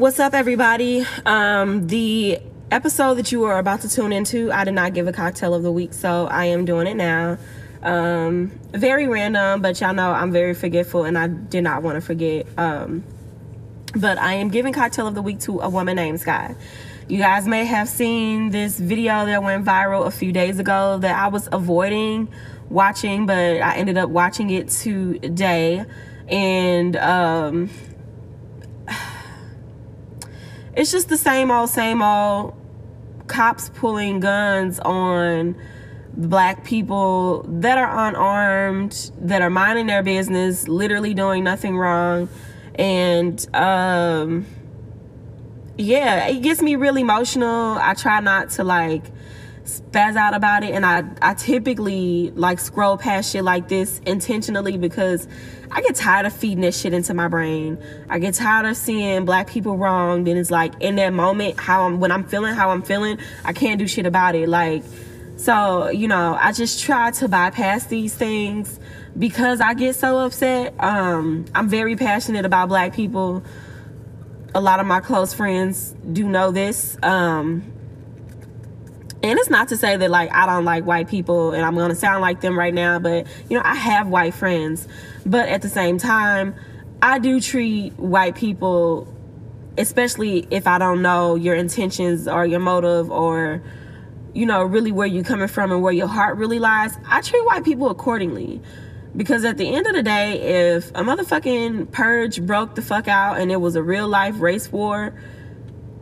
What's up, everybody? Um, the episode that you are about to tune into, I did not give a cocktail of the week, so I am doing it now. Um, very random, but y'all know I'm very forgetful and I did not want to forget. Um, but I am giving cocktail of the week to a woman named Sky. You guys may have seen this video that went viral a few days ago that I was avoiding watching, but I ended up watching it today. And um, it's just the same old, same old cops pulling guns on black people that are unarmed, that are minding their business, literally doing nothing wrong. And um, yeah, it gets me really emotional. I try not to like spaz out about it and I, I typically like scroll past shit like this intentionally because I get tired of feeding this shit into my brain. I get tired of seeing black people wrong. Then it's like in that moment, how I'm when I'm feeling how I'm feeling, I can't do shit about it. Like so, you know, I just try to bypass these things because I get so upset. Um, I'm very passionate about black people. A lot of my close friends do know this. Um, and it's not to say that like I don't like white people and I'm gonna sound like them right now, but you know, I have white friends. But at the same time, I do treat white people, especially if I don't know your intentions or your motive or you know, really where you're coming from and where your heart really lies, I treat white people accordingly. Because at the end of the day, if a motherfucking purge broke the fuck out and it was a real life race war,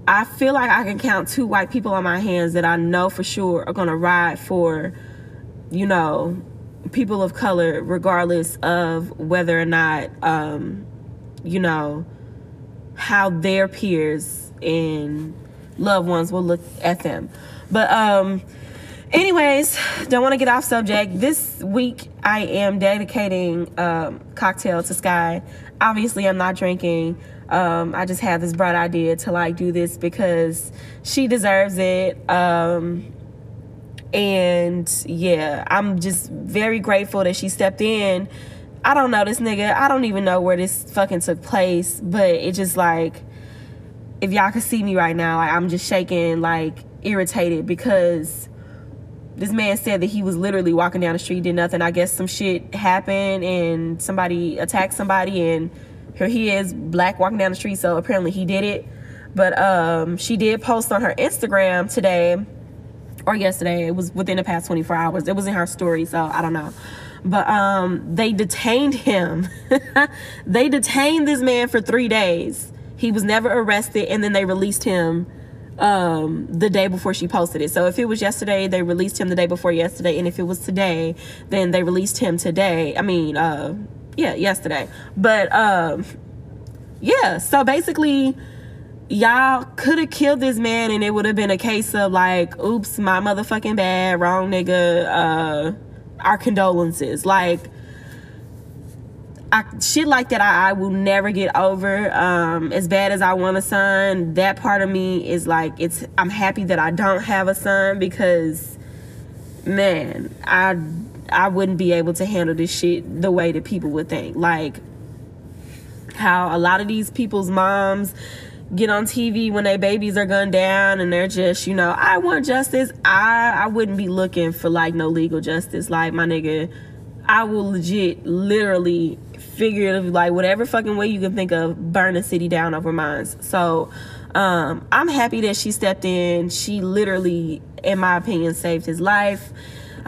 I feel like I can count two white people on my hands that I know for sure are gonna ride for, you know, people of color, regardless of whether or not, um, you know, how their peers and loved ones will look at them. But um anyways, don't want to get off subject. This week I am dedicating um cocktail to Sky. Obviously I'm not drinking. Um I just had this bright idea to like do this because she deserves it. Um and yeah, I'm just very grateful that she stepped in. I don't know this nigga. I don't even know where this fucking took place, but it just like if y'all could see me right now, like I'm just shaking like irritated because this man said that he was literally walking down the street, did nothing. I guess some shit happened and somebody attacked somebody, and here he is, black, walking down the street. So apparently he did it. But um, she did post on her Instagram today or yesterday. It was within the past 24 hours. It was in her story, so I don't know. But um, they detained him. they detained this man for three days. He was never arrested, and then they released him um, the day before she posted it. So if it was yesterday, they released him the day before yesterday, and if it was today, then they released him today. I mean, uh, yeah, yesterday. But um, yeah, so basically, y'all could have killed this man, and it would have been a case of like, oops, my motherfucking bad, wrong nigga. Uh, our condolences, like I, shit like that I, I, will never get over um, as bad as i want a son that part of me is like it's i'm happy that i don't have a son because man i i wouldn't be able to handle this shit the way that people would think like how a lot of these people's moms get on tv when their babies are gunned down and they're just you know i want justice i i wouldn't be looking for like no legal justice like my nigga I will legit, literally figuratively, like whatever fucking way you can think of, burn a city down over mines. So um, I'm happy that she stepped in. She literally, in my opinion, saved his life.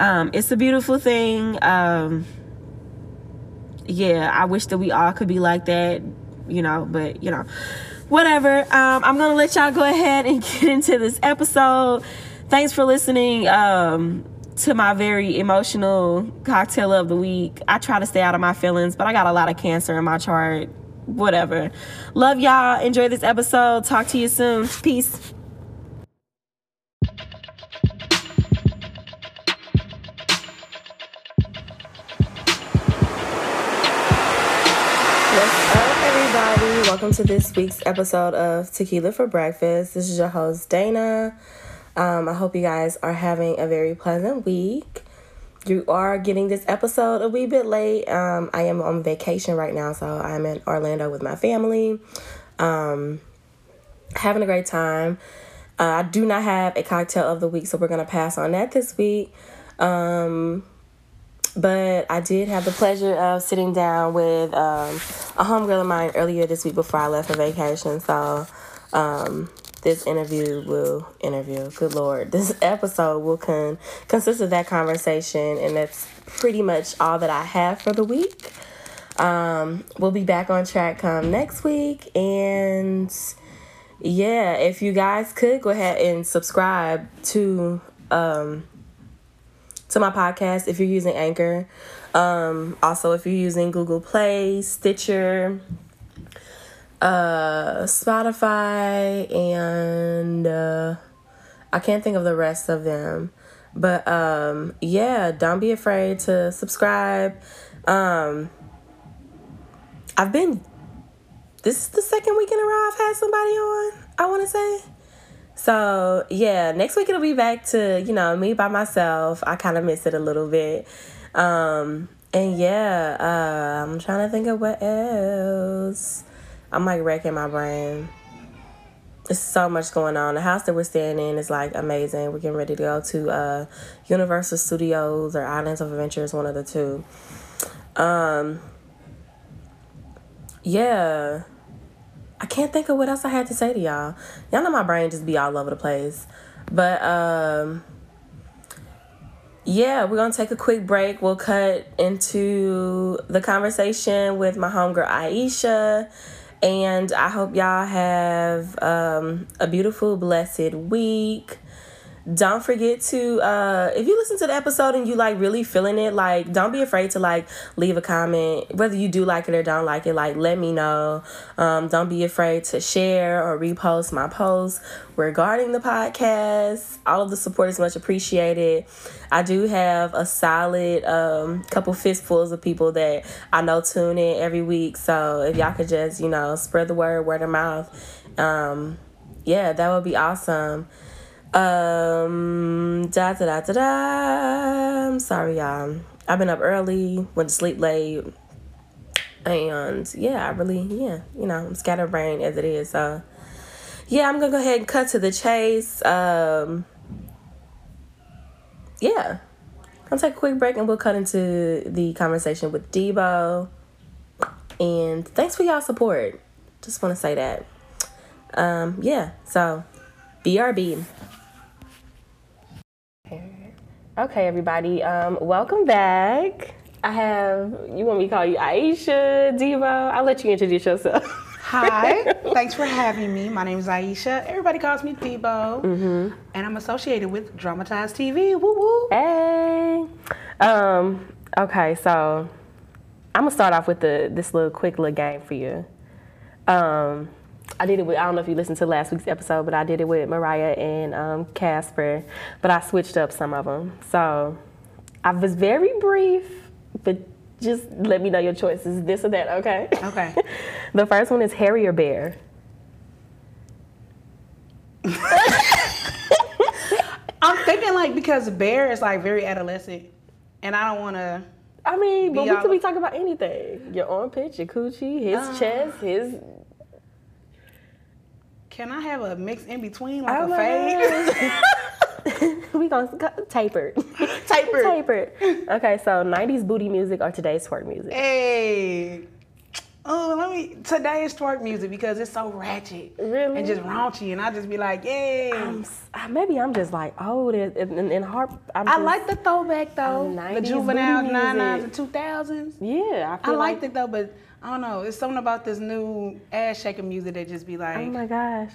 Um, it's a beautiful thing. Um, yeah, I wish that we all could be like that, you know, but you know, whatever. Um, I'm gonna let y'all go ahead and get into this episode. Thanks for listening. Um, to my very emotional cocktail of the week. I try to stay out of my feelings, but I got a lot of cancer in my chart. Whatever. Love y'all. Enjoy this episode. Talk to you soon. Peace. Welcome to this week's episode of Tequila for Breakfast. This is your host, Dana. Um, I hope you guys are having a very pleasant week. You are getting this episode a wee bit late. Um, I am on vacation right now, so I'm in Orlando with my family. Um, having a great time. Uh, I do not have a cocktail of the week, so we're gonna pass on that this week. Um, but I did have the pleasure of sitting down with um, a homegirl of mine earlier this week before I left for vacation. So um, this interview will interview. Good lord, this episode will con- consist of that conversation, and that's pretty much all that I have for the week. Um, we'll be back on track come next week, and yeah, if you guys could go ahead and subscribe to um to my podcast if you're using Anchor. Um, also, if you're using Google Play, Stitcher, uh, Spotify, and uh, I can't think of the rest of them. But um, yeah, don't be afraid to subscribe. Um, I've been. This is the second week in a row I've had somebody on. I want to say. So yeah, next week it'll be back to you know me by myself. I kind of miss it a little bit, um, and yeah, uh, I'm trying to think of what else. I'm like wrecking my brain. There's so much going on. The house that we're staying in is like amazing. We're getting ready to go to uh, Universal Studios or Islands of Adventure Adventures, one of the two. Um, yeah. I can't think of what else I had to say to y'all. Y'all know my brain just be all over the place. But um yeah, we're gonna take a quick break. We'll cut into the conversation with my homegirl Aisha. And I hope y'all have um, a beautiful, blessed week don't forget to uh if you listen to the episode and you like really feeling it like don't be afraid to like leave a comment. Whether you do like it or don't like it like let me know. Um don't be afraid to share or repost my posts regarding the podcast. All of the support is much appreciated. I do have a solid um couple fistfuls of people that i know tune in every week. So if y'all could just you know spread the word word of mouth um yeah that would be awesome um, da da da da da. I'm sorry, y'all. I've been up early, went to sleep late, and yeah, I really, yeah, you know, I'm scatterbrained as it is. So, yeah, I'm gonna go ahead and cut to the chase. Um, yeah, I'll take a quick break and we'll cut into the conversation with Debo. And thanks for y'all support. Just want to say that. Um, yeah, so BRB. Okay, everybody, um, welcome back. I have, you want me to call you Aisha, Debo? I'll let you introduce yourself. Hi, thanks for having me. My name is Aisha. Everybody calls me Debo, mm-hmm. and I'm associated with Dramatized TV. Woo woo. Hey. Um, okay, so I'm gonna start off with the this little quick little game for you. Um, I did it with, I don't know if you listened to last week's episode, but I did it with Mariah and um, Casper, but I switched up some of them. So I was very brief, but just let me know your choices, this or that, okay? Okay. the first one is Harrier Bare. I'm thinking like because Bare is like very adolescent, and I don't want to. I mean, but we could be talking about anything. Your armpit, your coochie, his uh, chest, his can I have a mix in between, like oh a fade? we gonna tapered. Tapered. tapered. Okay, so '90s booty music or today's twerk music? Hey. Oh, let me. Today's twerk music because it's so ratchet, really, and just raunchy, and I just be like, yay. I'm, maybe I'm just like old and, and, and heart. I'm I like the throwback though, the juvenile '99s and 2000s. Yeah, I, I liked like, it though, but I don't know. It's something about this new ass shaking music that just be like. Oh my gosh.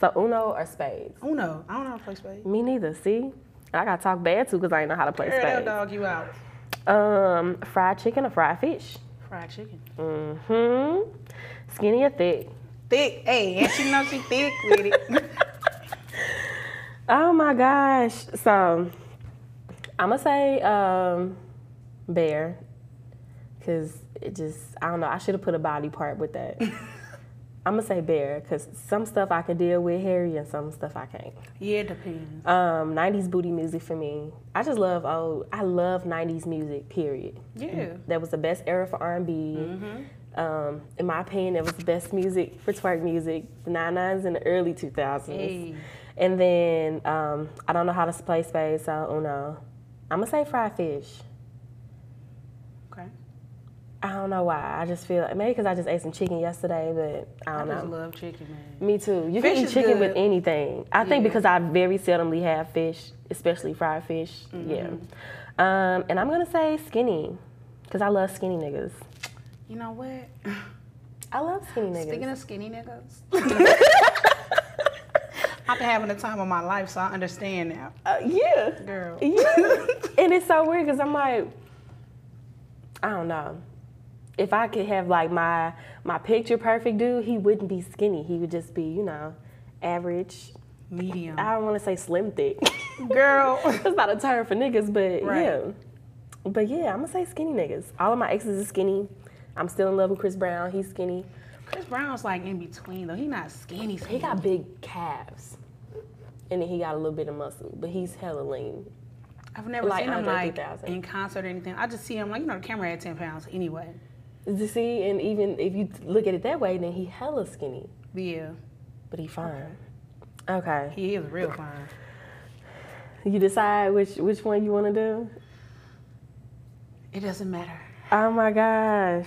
So Uno or spades? Uno. I don't know how to play spades. Me neither. See, I gotta talk bad too because I ain't know how to play Girl, spades. Dog you out. Um, fried chicken or fried fish? Fried chicken. Mm-hmm. Skinny or thick? Thick. Hey, and she knows she thick with it. oh my gosh. So I'm gonna say um, bare because it just I don't know. I should have put a body part with that. I'm gonna say bare because some stuff I can deal with hairy and some stuff I can't. Yeah, it depends. Um, '90s booty music for me. I just love oh I love '90s music. Period. Yeah. That was the best era for R&B. Mm-hmm. Um, in my opinion, it was the best music for twerk music, the 99s and the early 2000s. Hey. And then um, I don't know how to play spades, so Uno. I'm gonna say fried fish. I don't know why. I just feel maybe because I just ate some chicken yesterday, but I I don't just know. love chicken, man. Me too. You Fish can eat chicken with anything. I think because I very seldomly have fish, especially fried fish. Mm-hmm. Yeah. Um, and I'm gonna say skinny, because I love skinny niggas. You know what? I love skinny niggas. Speaking of skinny niggas, I've been having the time of my life, so I understand now. uh, yeah. Girl. Yeah. and it's so weird because I'm like, I don't know. If I could have like my my picture perfect dude, he wouldn't be skinny. He would just be, you know, average. Medium. I don't want to say slim thick. Girl. That's not a term for niggas, but Right. yeah. But yeah, I'm gonna say skinny niggas. All of my exes are skinny. I'm still in love with Chris Brown. He's skinny. Chris Brown's like in between though. He's not skinny. He got big calves, and then he got a little bit of muscle, but he's hella lean. I've never like seen him like 3000. in concert or anything. I just see him like you know the camera had ten pounds anyway. You see, and even if you look at it that way, then he hella skinny, yeah, but he fine. Okay, he is real fine. you decide which which one you want to do. It doesn't matter. Oh my gosh.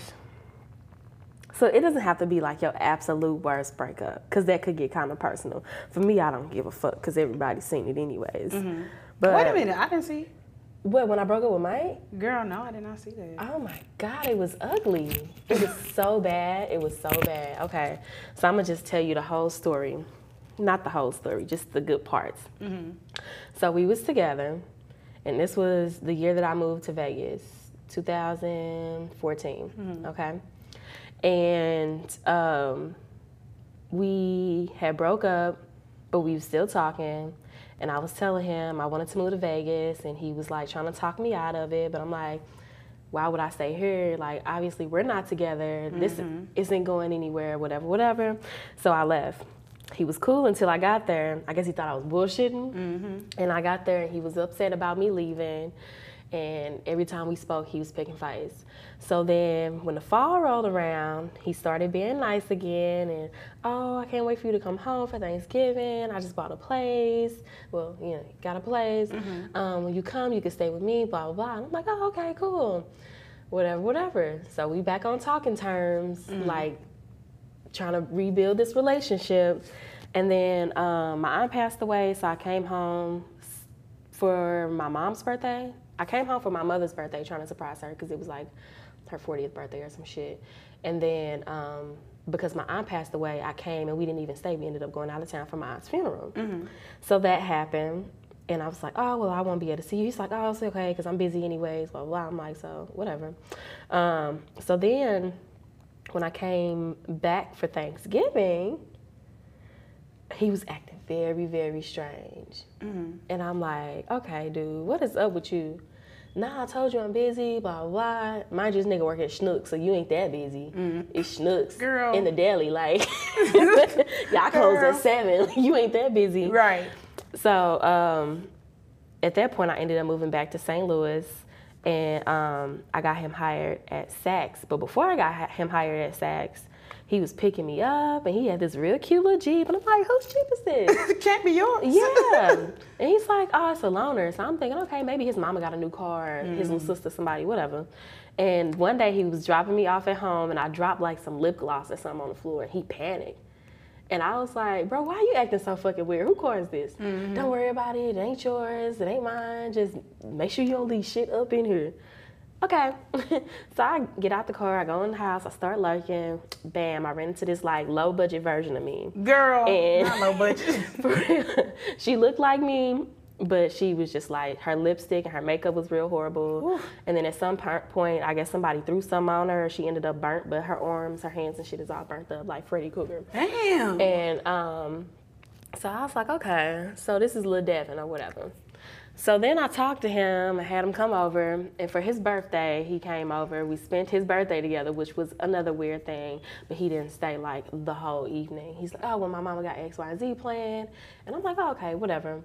So it doesn't have to be like your absolute worst breakup, because that could get kind of personal. For me, I don't give a fuck, because everybody's seen it anyways. Mm-hmm. But Wait a minute, I didn't see. What when I broke up with Mike? Girl, no, I did not see that. Oh my god, it was ugly. It was so bad. It was so bad. Okay, so I'm gonna just tell you the whole story, not the whole story, just the good parts. So we was together, and this was the year that I moved to Vegas, 2014. Okay, and um, we had broke up, but we were still talking. And I was telling him I wanted to move to Vegas, and he was like trying to talk me out of it. But I'm like, why would I stay here? Like, obviously, we're not together. This mm-hmm. isn't going anywhere, whatever, whatever. So I left. He was cool until I got there. I guess he thought I was bullshitting. Mm-hmm. And I got there, and he was upset about me leaving. And every time we spoke, he was picking fights. So then, when the fall rolled around, he started being nice again. And oh, I can't wait for you to come home for Thanksgiving. I just bought a place. Well, you know, got a place. Um, when you come, you can stay with me. Blah blah blah. And I'm like, oh, okay, cool. Whatever, whatever. So we back on talking terms, like trying to rebuild this relationship. And then um, my aunt passed away, so I came home for my mom's birthday. I came home for my mother's birthday, trying to surprise her because it was like her 40th birthday or some shit. And then um, because my aunt passed away, I came and we didn't even stay. We ended up going out of town for my aunt's funeral. So that happened. And I was like, oh, well, I won't be able to see you. He's like, oh, it's okay, because I'm busy anyways, blah, blah, blah. I'm like, so, whatever. Um, so then when I came back for Thanksgiving, he was acting very, very strange. And I'm like, okay, dude, what is up with you? Nah, I told you I'm busy, blah, blah. Mind you, this nigga work at Schnucks, so you ain't that busy. It's Schnucks. Girl. In the deli, like, y'all close at 7. you ain't that busy. Right. So um, at that point, I ended up moving back to St. Louis, and um, I got him hired at Saks. But before I got him hired at Saks, he was picking me up, and he had this real cute little Jeep, and I'm like, whose Jeep is this? It can't be yours. yeah. And he's like, oh, it's a loaner. So I'm thinking, okay, maybe his mama got a new car, or his Mm. little sister, somebody, whatever. And one day he was dropping me off at home, and I dropped like some lip gloss or something on the floor, and he panicked. And I was like, bro, why are you acting so fucking weird? Who car is this? Mm-hmm. Don't worry about it. It ain't yours. It ain't mine. Just make sure you don't leave shit up in here. Okay. so I get out the car. I go in the house. I start lurking. Bam. I ran into this like low budget version of me. Girl, And- not low budget. She looked like me, but she was just like her lipstick and her makeup was real horrible. And then at some point, I guess somebody threw some on her. She ended up burnt, but her arms, her hands, and shit is all burnt up like Freddy Krueger. Damn. And um, so I was like, okay, so this is Lil Devin or whatever. So then I talked to him, I had him come over, and for his birthday, he came over. We spent his birthday together, which was another weird thing, but he didn't stay like the whole evening. He's like, oh, well, my mama got X, Y, and Z planned. And I'm like, oh, okay, whatever.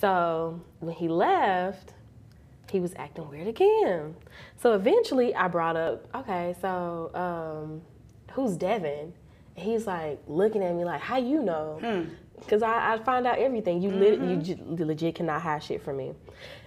So when he left, he was acting weird again. So eventually I brought up, okay, so um, who's Devin? And he's like looking at me like, how you know? Hmm. Because I, I find out everything. You, lit, Mm-hmm. you j- legit cannot hide shit from me.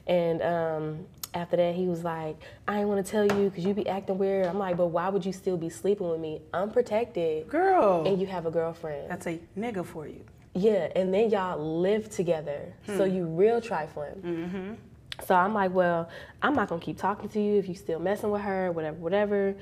And um, after that, he was like, I ain't want to tell you because you be acting weird. I'm like, but why would you still be sleeping with me unprotected Girl, and you have a girlfriend? that's a nigga for you. Yeah, and then y'all live together. So you real trifling. So I'm like, well, I'm not gonna keep talking to you if you still messing with her, whatever, whatever.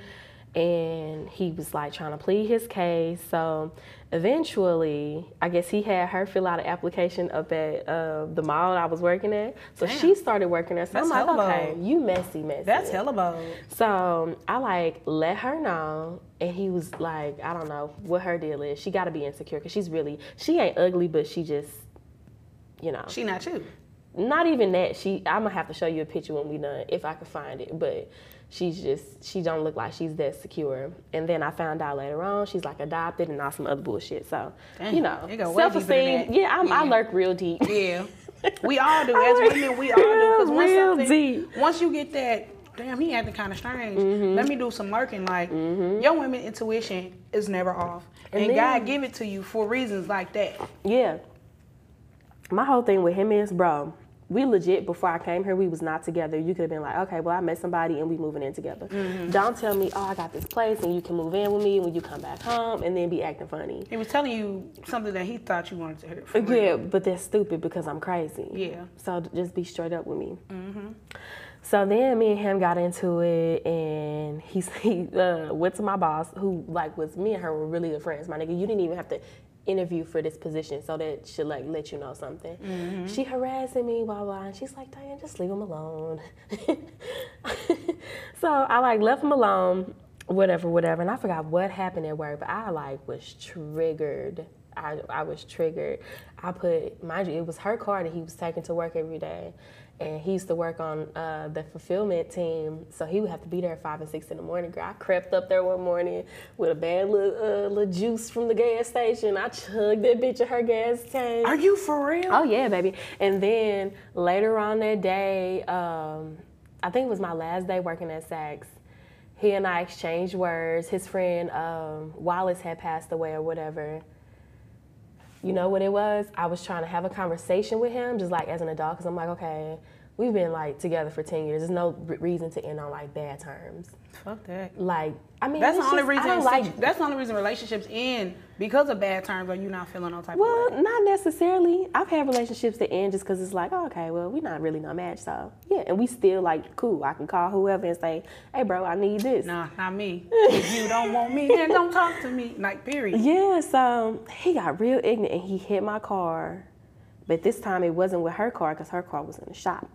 And he was like trying to plead his case. So eventually, I guess he had her fill out an application up at uh, the mall I was working at. So Damn. she started working there. So That's I'm like, okay, bold. you messy, messy. That's hella bold. So I like let her know, and he was like, I don't know what her deal is. She got to be insecure because she's really she ain't ugly, but she just, you know, She not you. not even that. She I'm gonna have to show you a picture when we done if I could find it, but she's just she don't look like she's that secure. And then I found out later on she's like adopted and all some other bullshit. So Damn, you know, it go way self esteem. Yeah, I'm, I lurk real deep. Yeah. We all do. As women, we all do. Because once Real something, deep. once you get that, damn, he acting kind of strange. Mm-hmm. Let me do some lurking. Like your women intuition is never off, and, And then- God give it to you for reasons like that. Yeah. My whole thing with him is, bro, we legit before I came here, we was not together. You could have been like, okay, well, I met somebody and we moving in together. Mm-hmm. Don't tell me, oh, I got this place and you can move in with me when you come back home and then be acting funny. He was telling you something that he thought you wanted to hear. For real. Yeah, but that's stupid because I'm crazy. Yeah. So just be straight up with me. So then me and him got into it, and he he uh, went to my boss, who like was me and her were really good friends. My nigga, you didn't even have to interview for this position, so that should like let you know something. Mm-hmm. She harassing me, blah blah, and she's like, Diane, just leave him alone. so I like left him alone, whatever, whatever, and I forgot what happened at work, but I like was triggered. I, I was triggered. I put, mind you, it was her car that he was taking to work every day. And he used to work on uh, the fulfillment team, so he would have to be there at five and six in the morning. Girl, I crept up there one morning with a bad little, uh, little juice from the gas station. I chugged that bitch in her gas tank. Are you for real? Oh yeah, baby. And then later on that day, um, I think it was my last day working at Saks. He and I exchanged words. His friend um, Wallace had passed away or whatever. You know what it was? I was trying to have a conversation with him, just like as an adult, because I'm like, okay, we've been like together for ten years. There's no reason to end on like bad terms. Fuck that. Like, I mean, That's the only just- reason. I don't situ- like that's the only reason relationships end because of bad terms, or you not feeling no type of Well, not necessarily. I've had relationships that end just because it's like, oh, okay, well, we're not really no match, so yeah, and we still like cool. I can call whoever and say, hey, bro, I need this. Nah, not me. if you don't want me, then don't talk to me. Like, period. Yeah, so he got real ignorant and he hit my car, but this time it wasn't with her car because her car was in the shop.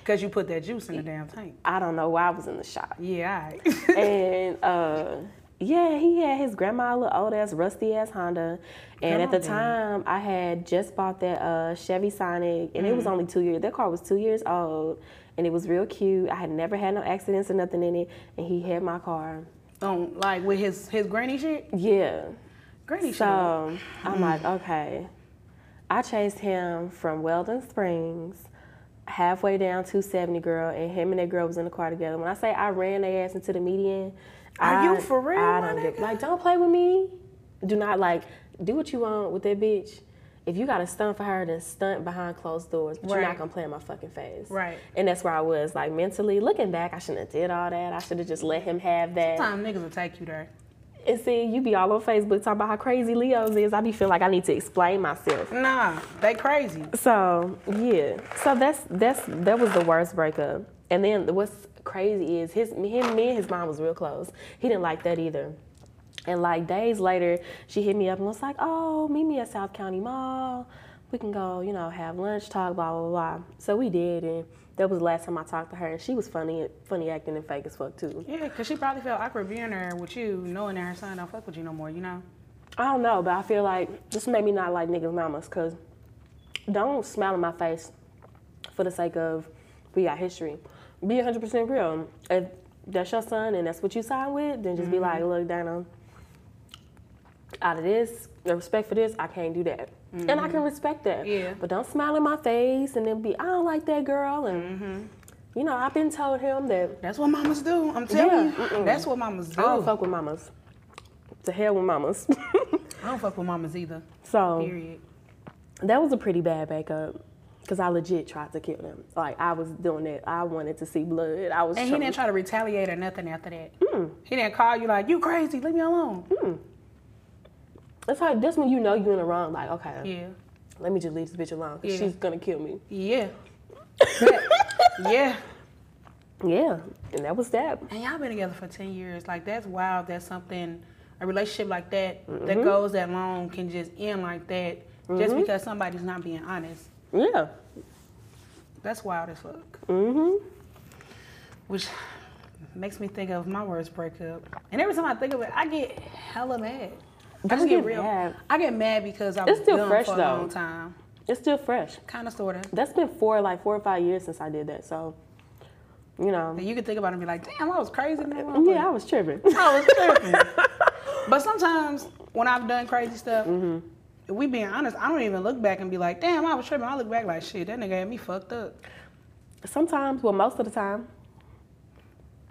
Because you put that juice in the damn tank. I don't know why I was in the shop. Yeah, right. and uh, yeah, he had his grandma, little old ass, rusty ass Honda. And at the time, I had just bought that uh, Chevy Sonic, and it was only two years. That car was two years old, and it was real cute. I had never had no accidents or nothing in it, and he had my car. um, like with his his granny shit. Yeah. Granny shit. So I'm like, okay. I chased him from Weldon Springs, halfway down 270 girl, and him and that girl was in the car together. When I say I ran their ass into the median, Are I, you for real, I don't get, like, don't play with me. Do not like do what you want with that bitch. If you got to stunt for her, then stunt behind closed doors. But you're not gonna play in my fucking face. Right. And that's where I was like mentally looking back. I shouldn't have did all that. I should have just let him have that. Sometimes niggas will take you there. And see, you be all on Facebook talking about how crazy Leo's is. I be feel like I need to explain myself. Nah, they crazy. So yeah, so that's that's that was the worst breakup. And then what's crazy is his him me and his mom was real close. He didn't like that either. And like days later, she hit me up and was like, "Oh, meet me at South County Mall. We can go, you know, have lunch, talk, blah blah blah." So we did, and that was the last time I talked to her. And she was funny, funny acting and fake as fuck too. Yeah, because she probably felt awkward being there with you, knowing that her son don't fuck with you no more, you know? I don't know, but I feel like this made me not like niggas' mamas, cause don't smile in my face for the sake of we got history. Be 100% real. If that's your son and that's what you signed with, then just be mm-hmm. like, look, Dana, out of this, the respect for this, I can't do that. And I mm-hmm. can respect that. Yeah. But don't smile in my face and then be, I don't like that girl. And, mm-hmm. you know, I've been told him that That's what mamas do. I'm telling Yeah, you. That's what mamas do. I don't fuck with mamas. to hell with mamas. I don't fuck with mamas either. so Period. that was a pretty bad backup. Cause I legit tried to kill them. Like I was doing it. I wanted to see blood. I was. And he didn't try to retaliate or nothing after that. Mm. He didn't call you like, you crazy, leave me alone. Mm. That's how. That's when you know you're in the wrong. Like, okay, Yeah. let me just leave this bitch alone. Yeah. she's gonna kill me. Yeah. yeah. Yeah, and that was that. And y'all been together for 10 years. Like, that's wild. That's something, a relationship like that, Mm-hmm. that goes that long, can just end like that just because somebody's not being honest. Yeah. That's wild as fuck. Mhm. Which makes me think of my worst breakup. And every time I think of it, I get hella mad. I Don't just get get real. mad. I get mad because I It's was still done fresh, for a though. long time. It's still fresh. Kind of, sort of. That's been four, like four or five years since I did that. So, you know. You can think about it and be like, damn, I was crazy. in that motherfucker. Yeah, I was tripping. I was tripping. but sometimes when I've done crazy stuff, mm-hmm. if we being honest, I don't even look back and be like, damn, I was tripping. I look back like, shit, that nigga had me fucked up. Sometimes, well, most of the time,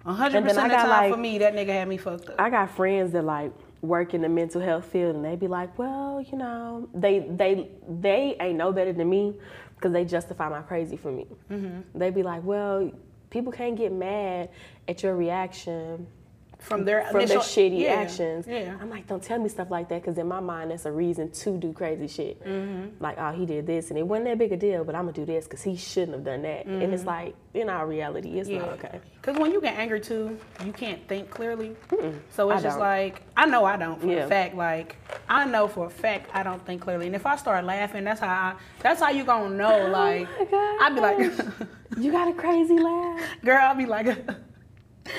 A 100% of the time like- for me, that nigga had me fucked up. I got friends that like work in the mental health field, and they be like, well, you know, they they they ain't no better than me because they justify my crazy for me. Mm-hmm. They be like, well, people can't get mad at your reaction From their from initial, their shitty yeah, actions. Yeah. I'm like, don't tell me stuff like that because in my mind, that's a reason to do crazy shit. Mm-hmm. Like, oh, he did this and it wasn't that big a deal, but I'm gonna do this because he shouldn't have done that. And it's like, in our reality, it's Mm-hmm. Yeah. not okay. Because when you get angry too, you can't think clearly. So it's I just don't. like, I know I don't for Yeah. a fact. Like, I know for a fact I don't think clearly. And if I start laughing, that's how I, that's how you gonna know. Like, Oh. I'd be like, You got a crazy laugh. girl, I'd be like,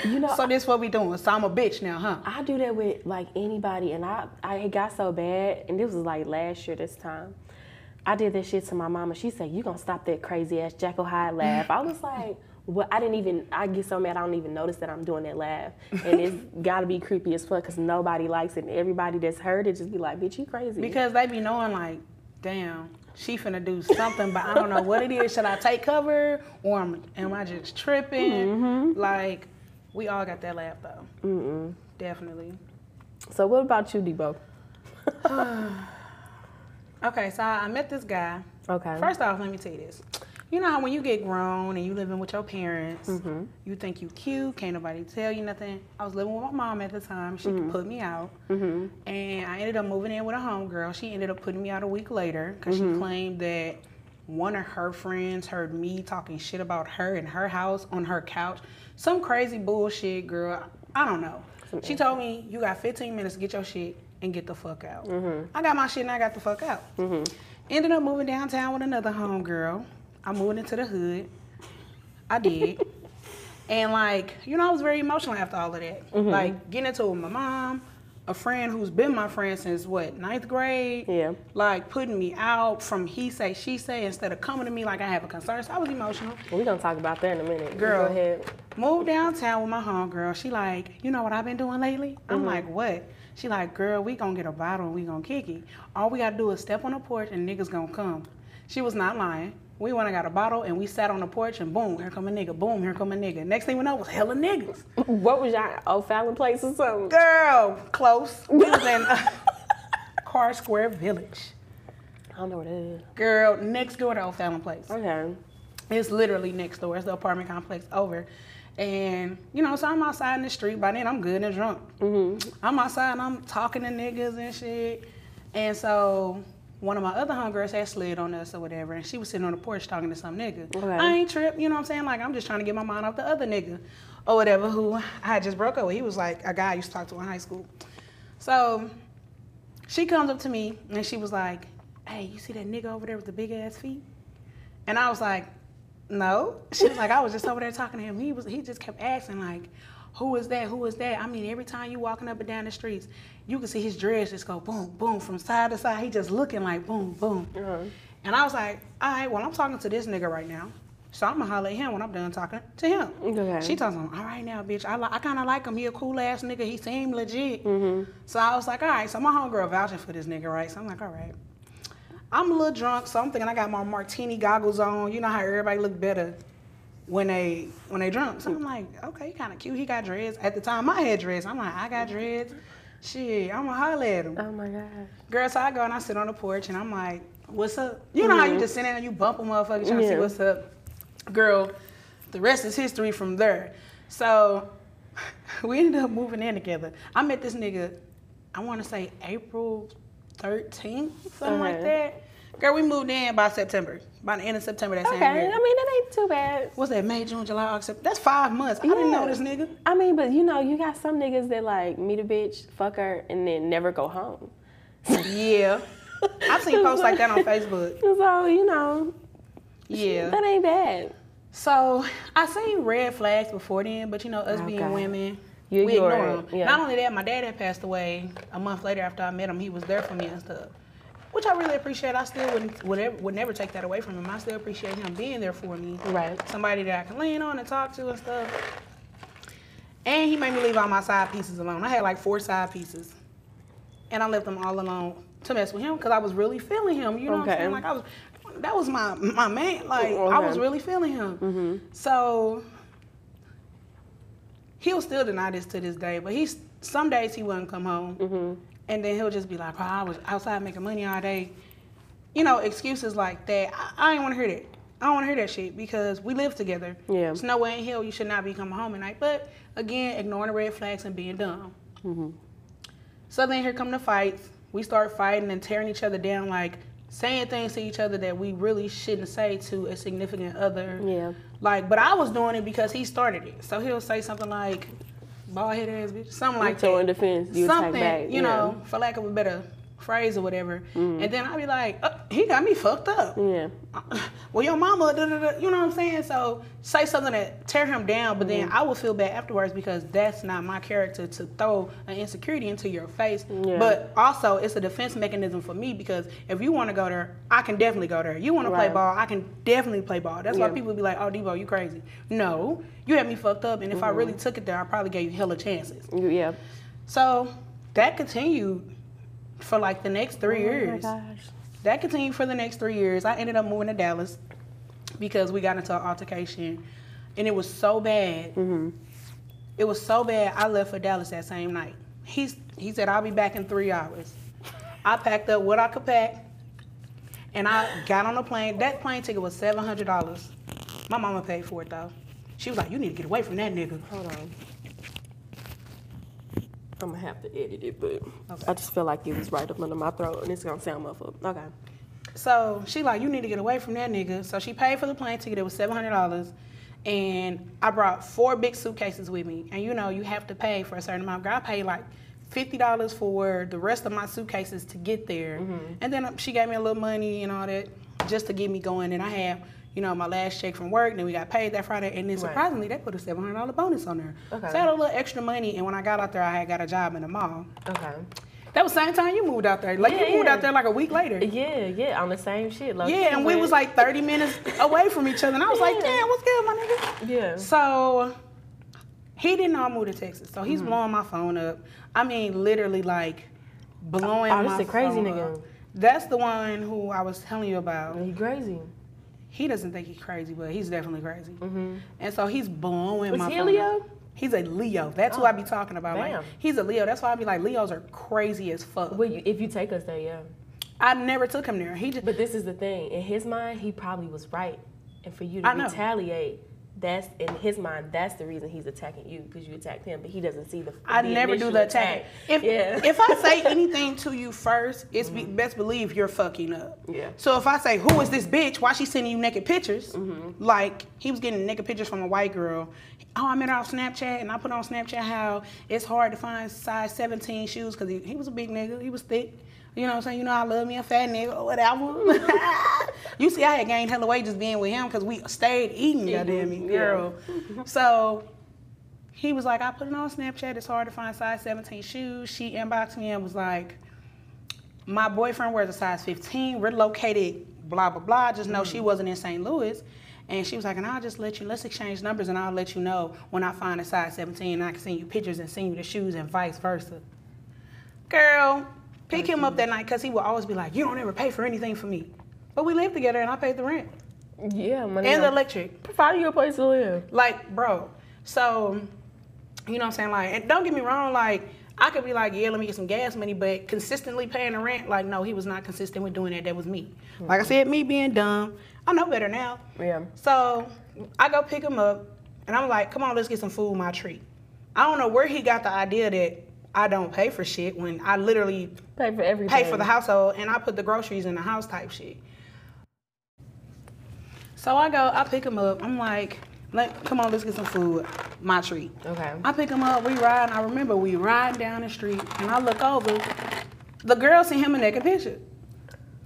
You know, so this what we doing? So I'm a bitch now, huh? I do that with like anybody, and I I it got so bad, and this was like last year this time. I did that shit to my mama. She said, "You gonna stop that crazy ass Jekyll Hyde laugh?" I was like, "Well, I didn't even. I get so mad I don't even notice that I'm doing that laugh, and it's gotta be creepy as fuck because nobody likes it, and everybody that's heard it just be like, "Bitch, you crazy." Because they be knowing like, damn, she finna do something, but I don't know what it is. Should I take cover or am, am I just tripping? Mm-hmm. Like, we all got that laugh though. Mm-mm. Definitely. So what about you, Debo? Okay, so I met this guy. Okay. First off, let me tell you this. You know how when you get grown and you living with your parents, Mm-hmm. you think you cute, can't nobody tell you nothing. I was living with my mom at the time. She Mm-hmm. could put me out. Mm-hmm. And I ended up moving in with a homegirl. She ended up putting me out a week later because Mm-hmm. she claimed that one of her friends heard me talking shit about her in her house on her couch. Some crazy bullshit, girl. I don't know. She told me, you got 15 minutes to get your shit and get the fuck out. Mm-hmm. I got my shit and I got the fuck out. Ended up moving downtown with another homegirl. I moved into the hood. I did. and like, you know, I was very emotional after all of that. Mm-hmm. Like getting into it with my mom, a friend who's been my friend since what, ninth grade? Yeah. Like putting me out from he say, she say, instead of coming to me like I have a concern. So I was emotional. We're gonna talk about that in a minute. Girl. go ahead. Moved downtown with my homegirl. She like, you know what I've been doing lately? I'm Mm-hmm. like, what? She like, girl, we gonna get a bottle and we gonna kick it. All we gotta do is step on the porch and niggas gonna come. She was not lying. We went and got a bottle and we sat on the porch and boom, here come a nigga. Boom, here come a nigga. Next thing we know was hella niggas. What was y'all O'Fallon place or something? Girl, close. We was in Carr Square Village. I don't know what it is. Girl, next door to O'Fallon Place. Okay. It's literally next door. It's the apartment complex over. And, you know, so I'm outside in the street. By then, I'm good and drunk. Mm-hmm. I'm outside and I'm talking to niggas and shit. And so one of my other homegirls had slid on us or whatever. And she was sitting on the porch talking to some nigga. Okay. I ain't tripped, you know what I'm saying? Like, I'm just trying to get my mind off the other nigga or whatever who I just broke up with. He was like a guy I used to talk to in high school. So she comes up to me and she was like, hey, you see that nigga over there with the big ass feet? And I was like, no. She was like, I was just over there talking to him. He was he just kept asking like, who is that? Who is that? I mean, every time you walking up and down the streets, you can see his dress just go boom, boom from side to side. He just looking like boom, boom. Uh-huh. And I was like, all right, well, I'm talking to this nigga right now. So I'm gonna holler at him when I'm done talking to him. Okay. She tells him, all right now, bitch, I, li- I kind of like him. He a cool ass nigga. He seemed legit. Mm-hmm. So I was like, all right. So my homegirl vouching for this nigga, right? So I'm like, all right. I'm a little drunk, so I'm thinking I got my martini goggles on. You know how everybody look better when they when they drunk. So I'm like, okay, kind of cute. He got dreads. At the time, I had dreads. I'm like, I got dreads. Shit, I'ma holler at him. Oh my god. Girl, so I go and I sit on the porch and I'm like, what's up? You know how you just sit there and you bump a motherfucker trying to see what's up? Girl, the rest is history from there. So we ended up moving in together. I met this nigga, I wanna say April 13th, something like uh-huh. that. Girl, we moved in by September, by the end of September that Okay, same I mean that ain't too bad. What's that, May, June, July, August? That's five months. I didn't know this nigga. I mean, but you know, you got some niggas that like meet a bitch, fuck her, and then never go home. Yeah. I've seen posts like that on Facebook. So you know, Yeah. that ain't bad. So I seen red flags before then, but you know, us being women, You we ignore ignore them. yeah. Not only that, my dad had passed away a month later after I met him. He was there for me and stuff, which I really appreciate. I still wouldn't would, ever, would never take that away from him. I still appreciate him being there for me. Right. Somebody that I can lean on and talk to and stuff. And he made me leave all my side pieces alone. I had like four side pieces, and I left them all alone to mess with him because I was really feeling him. You know what I'm saying? Like I was, that was my my man. Like I was Mm-hmm. really feeling him. So he'll still deny this to this day, but he's some days he wouldn't come home, Mm-hmm. And then he'll just be like, "Bro, I was outside making money all day." You know, excuses like that. I, I ain't want to hear that. I don't want to hear that shit because we live together. Yeah. There's no way in hell you should not be coming home at night. But again, ignoring the red flags and being dumb. Mm-hmm. So then here come the fights. We start fighting and tearing each other down, like saying things to each other that we really shouldn't say to a significant other. Yeah. Like, but I was doing it because he started it. So he'll say something like, "Bald head ass bitch," something like that. in defense, you something, back. you yeah. know, for lack of a better phrase or whatever. And then I'd be like, oh, "He got me fucked up." Yeah. well, your mama, da, da, da, you know what I'm saying? So say something that tear him down, but Mm-hmm. then I will feel bad afterwards because that's not my character to throw an insecurity into your face. Yeah. But also, it's a defense mechanism for me because if you want to go there, I can definitely go there. You want to play ball, I can definitely play ball. That's why Yeah. people be like, "Oh, Debo, you crazy?" No, you had me fucked up, and if I Mm-hmm. really took it there, I probably gave you hella chances. Yeah. So that continued for like the next three Oh my years gosh. that continued for the next three years. I ended up moving to Dallas because we got into an altercation, and it was so bad. Mm-hmm. It was so bad. I left for Dallas that same night. He's he said I'll be back in three hours. I packed up what I could pack, and I got on a plane. That plane ticket was seven hundred dollars. My mama paid for it though. She was like, "You need to get away from that nigga." Hold on. I'm gonna have to edit it, but I just feel like it was right up under my throat, and it's gonna sound muffled. Okay. So she like, you need to get away from that nigga. So she paid for the plane ticket. It was seven hundred dollars, and I brought four big suitcases with me. And you know, you have to pay for a certain amount. Girl, I paid like fifty dollars for the rest of my suitcases to get there, and then um, she gave me a little money and all that just to get me going. And I had. You know, my last check from work, then we got paid that Friday, and then Right. surprisingly, they put a seven hundred dollar bonus on there. Okay. So I had a little extra money, and when I got out there, I had got a job in the mall. Okay. That was the same time you moved out there. Like Yeah, you moved yeah. out there like a week later. Yeah, yeah, on the same shit. Yeah, and we was like 30 minutes away from each other. And I was like, damn, what's good, my nigga? yeah. So he didn't know I moved to Texas. So Mm-hmm. he's blowing my phone up. I mean, literally like blowing Oh, this my the crazy phone nigga. up. That's the one who I was telling you about. He crazy. He doesn't think he's crazy, but he's definitely crazy. Mm-hmm. And so he's blowing Was my he phone Leo? up. He's a Leo. That's who I be talking about. Like, Damn. he's a Leo. That's why I be like, Leos are crazy as fuck. Well, you, if you take us there, yeah. I never took him there. He just But this is the thing. In his mind, he probably was right, and for you to retaliate, that's in his mind. That's the reason he's attacking you because you attacked him, but he doesn't see the. I the never do the attack. If yeah. if I say anything to you first, it's be, best believe you're fucking up. Yeah. So if I say, "Who is this bitch? Why she sending you naked pictures?" Mm-hmm. Like he was getting naked pictures from a white girl. Oh, I met her off Snapchat, and I put on Snapchat how it's hard to find size 17 shoes because he, he was a big nigga. He was thick. You know what I'm saying? You know I love me a fat nigga or whatever. you see, I had gained hella weight just being with him because we stayed eating, goddamn me, yeah. girl. so he was like, I put it on Snapchat. It's hard to find size 17 shoes. She inboxed me and was like, my boyfriend wears a size 15. We're located, blah, blah, blah. Just know she mm. wasn't in St. Louis. And she was like, and I'll just let you, let's exchange numbers and I'll let you know when I find a size 17 and I can send you pictures and send you the shoes and vice versa. Girl, pick him up that night because he would always be like, you don't ever pay for anything for me. But we lived together and I paid the rent yeah, money. and the electric. Provide you a place to live. Like, bro. So, you know what I'm saying? Like, and don't get me wrong, like, I could be like, yeah, let me get some gas money, but consistently paying the rent, like, no, he was not consistent with doing that. That was me. Like I mm-hmm. said, me being dumb. I know better now. Yeah. So I go pick him up, and I'm like, come on, let's get some food, my treat. I don't know where he got the idea that I don't pay for shit when I literally Pay for everything. pay for the household and I put the groceries in the house type shit. So I go, I pick him up. I'm like, Let, come on, let's get some food. My treat. Okay. I pick him up. We ride. And I remember we riding down the street, and I look over. The girl sent him a naked picture.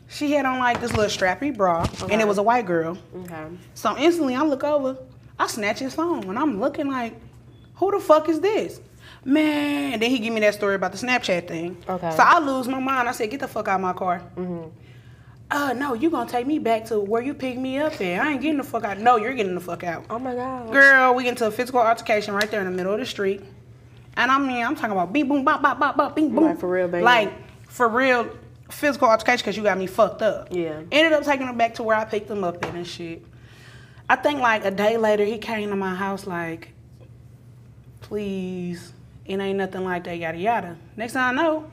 She had on like this little strappy bra, and it was a white girl. Okay. So instantly, I look over. I snatch his phone, and I'm looking like, who the fuck is this? Man, and then he give me that story about the Snapchat thing. Okay. So I lose my mind. I said, get the fuck out of my car. Mm-hmm. Uh, no, you gonna take me back to where you picked me up at. I ain't getting the fuck out. No, you're getting the fuck out. Oh my god. Girl, we get into a physical altercation right there in the middle of the street. And I mean, I'm talking about beep boom bop bop bop bop beep boom. Like, for real, baby. Like for real physical altercation because you got me fucked up. Yeah. Ended up taking him back to where I picked him up at and shit. I think like a day later he came to my house like, please, it ain't nothing like that, yada yada. Next thing I know,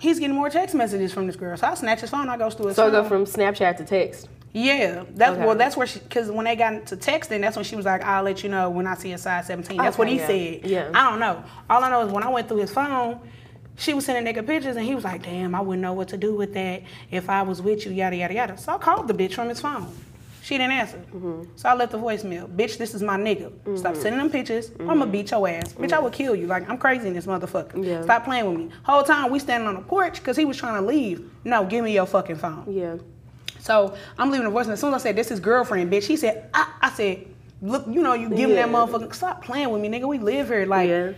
he's getting more text messages from this girl. So I snatch his phone, I goes through his So phone. go from Snapchat to text. Yeah, that's Okay. well. That's where she because when they got into texting, that's when she was like, "I'll let you know when I see a size 17." That's what he yeah. said. Yeah. I don't know. All I know is when I went through his phone, she was sending naked pictures, and he was like, "Damn, I wouldn't know what to do with that if I was with you." Yada yada yada. So I called the bitch from his phone. She didn't answer. Mm-hmm. So I left the voicemail. Bitch, this is my nigga. Stop sending them pictures. I'ma beat your ass. Bitch, I will kill you. Like I'm crazy in this motherfucker. Mm-hmm. Yeah. Stop playing with me. Whole time we standing on the porch because he was trying to leave. No, give me your fucking phone. Yeah. So I'm leaving a voicemail. as soon as I said, "This is girlfriend, bitch," he said, "I, I said, look, you know, you giving that motherfucker, stop playing with me, nigga. We live here, like, Yeah.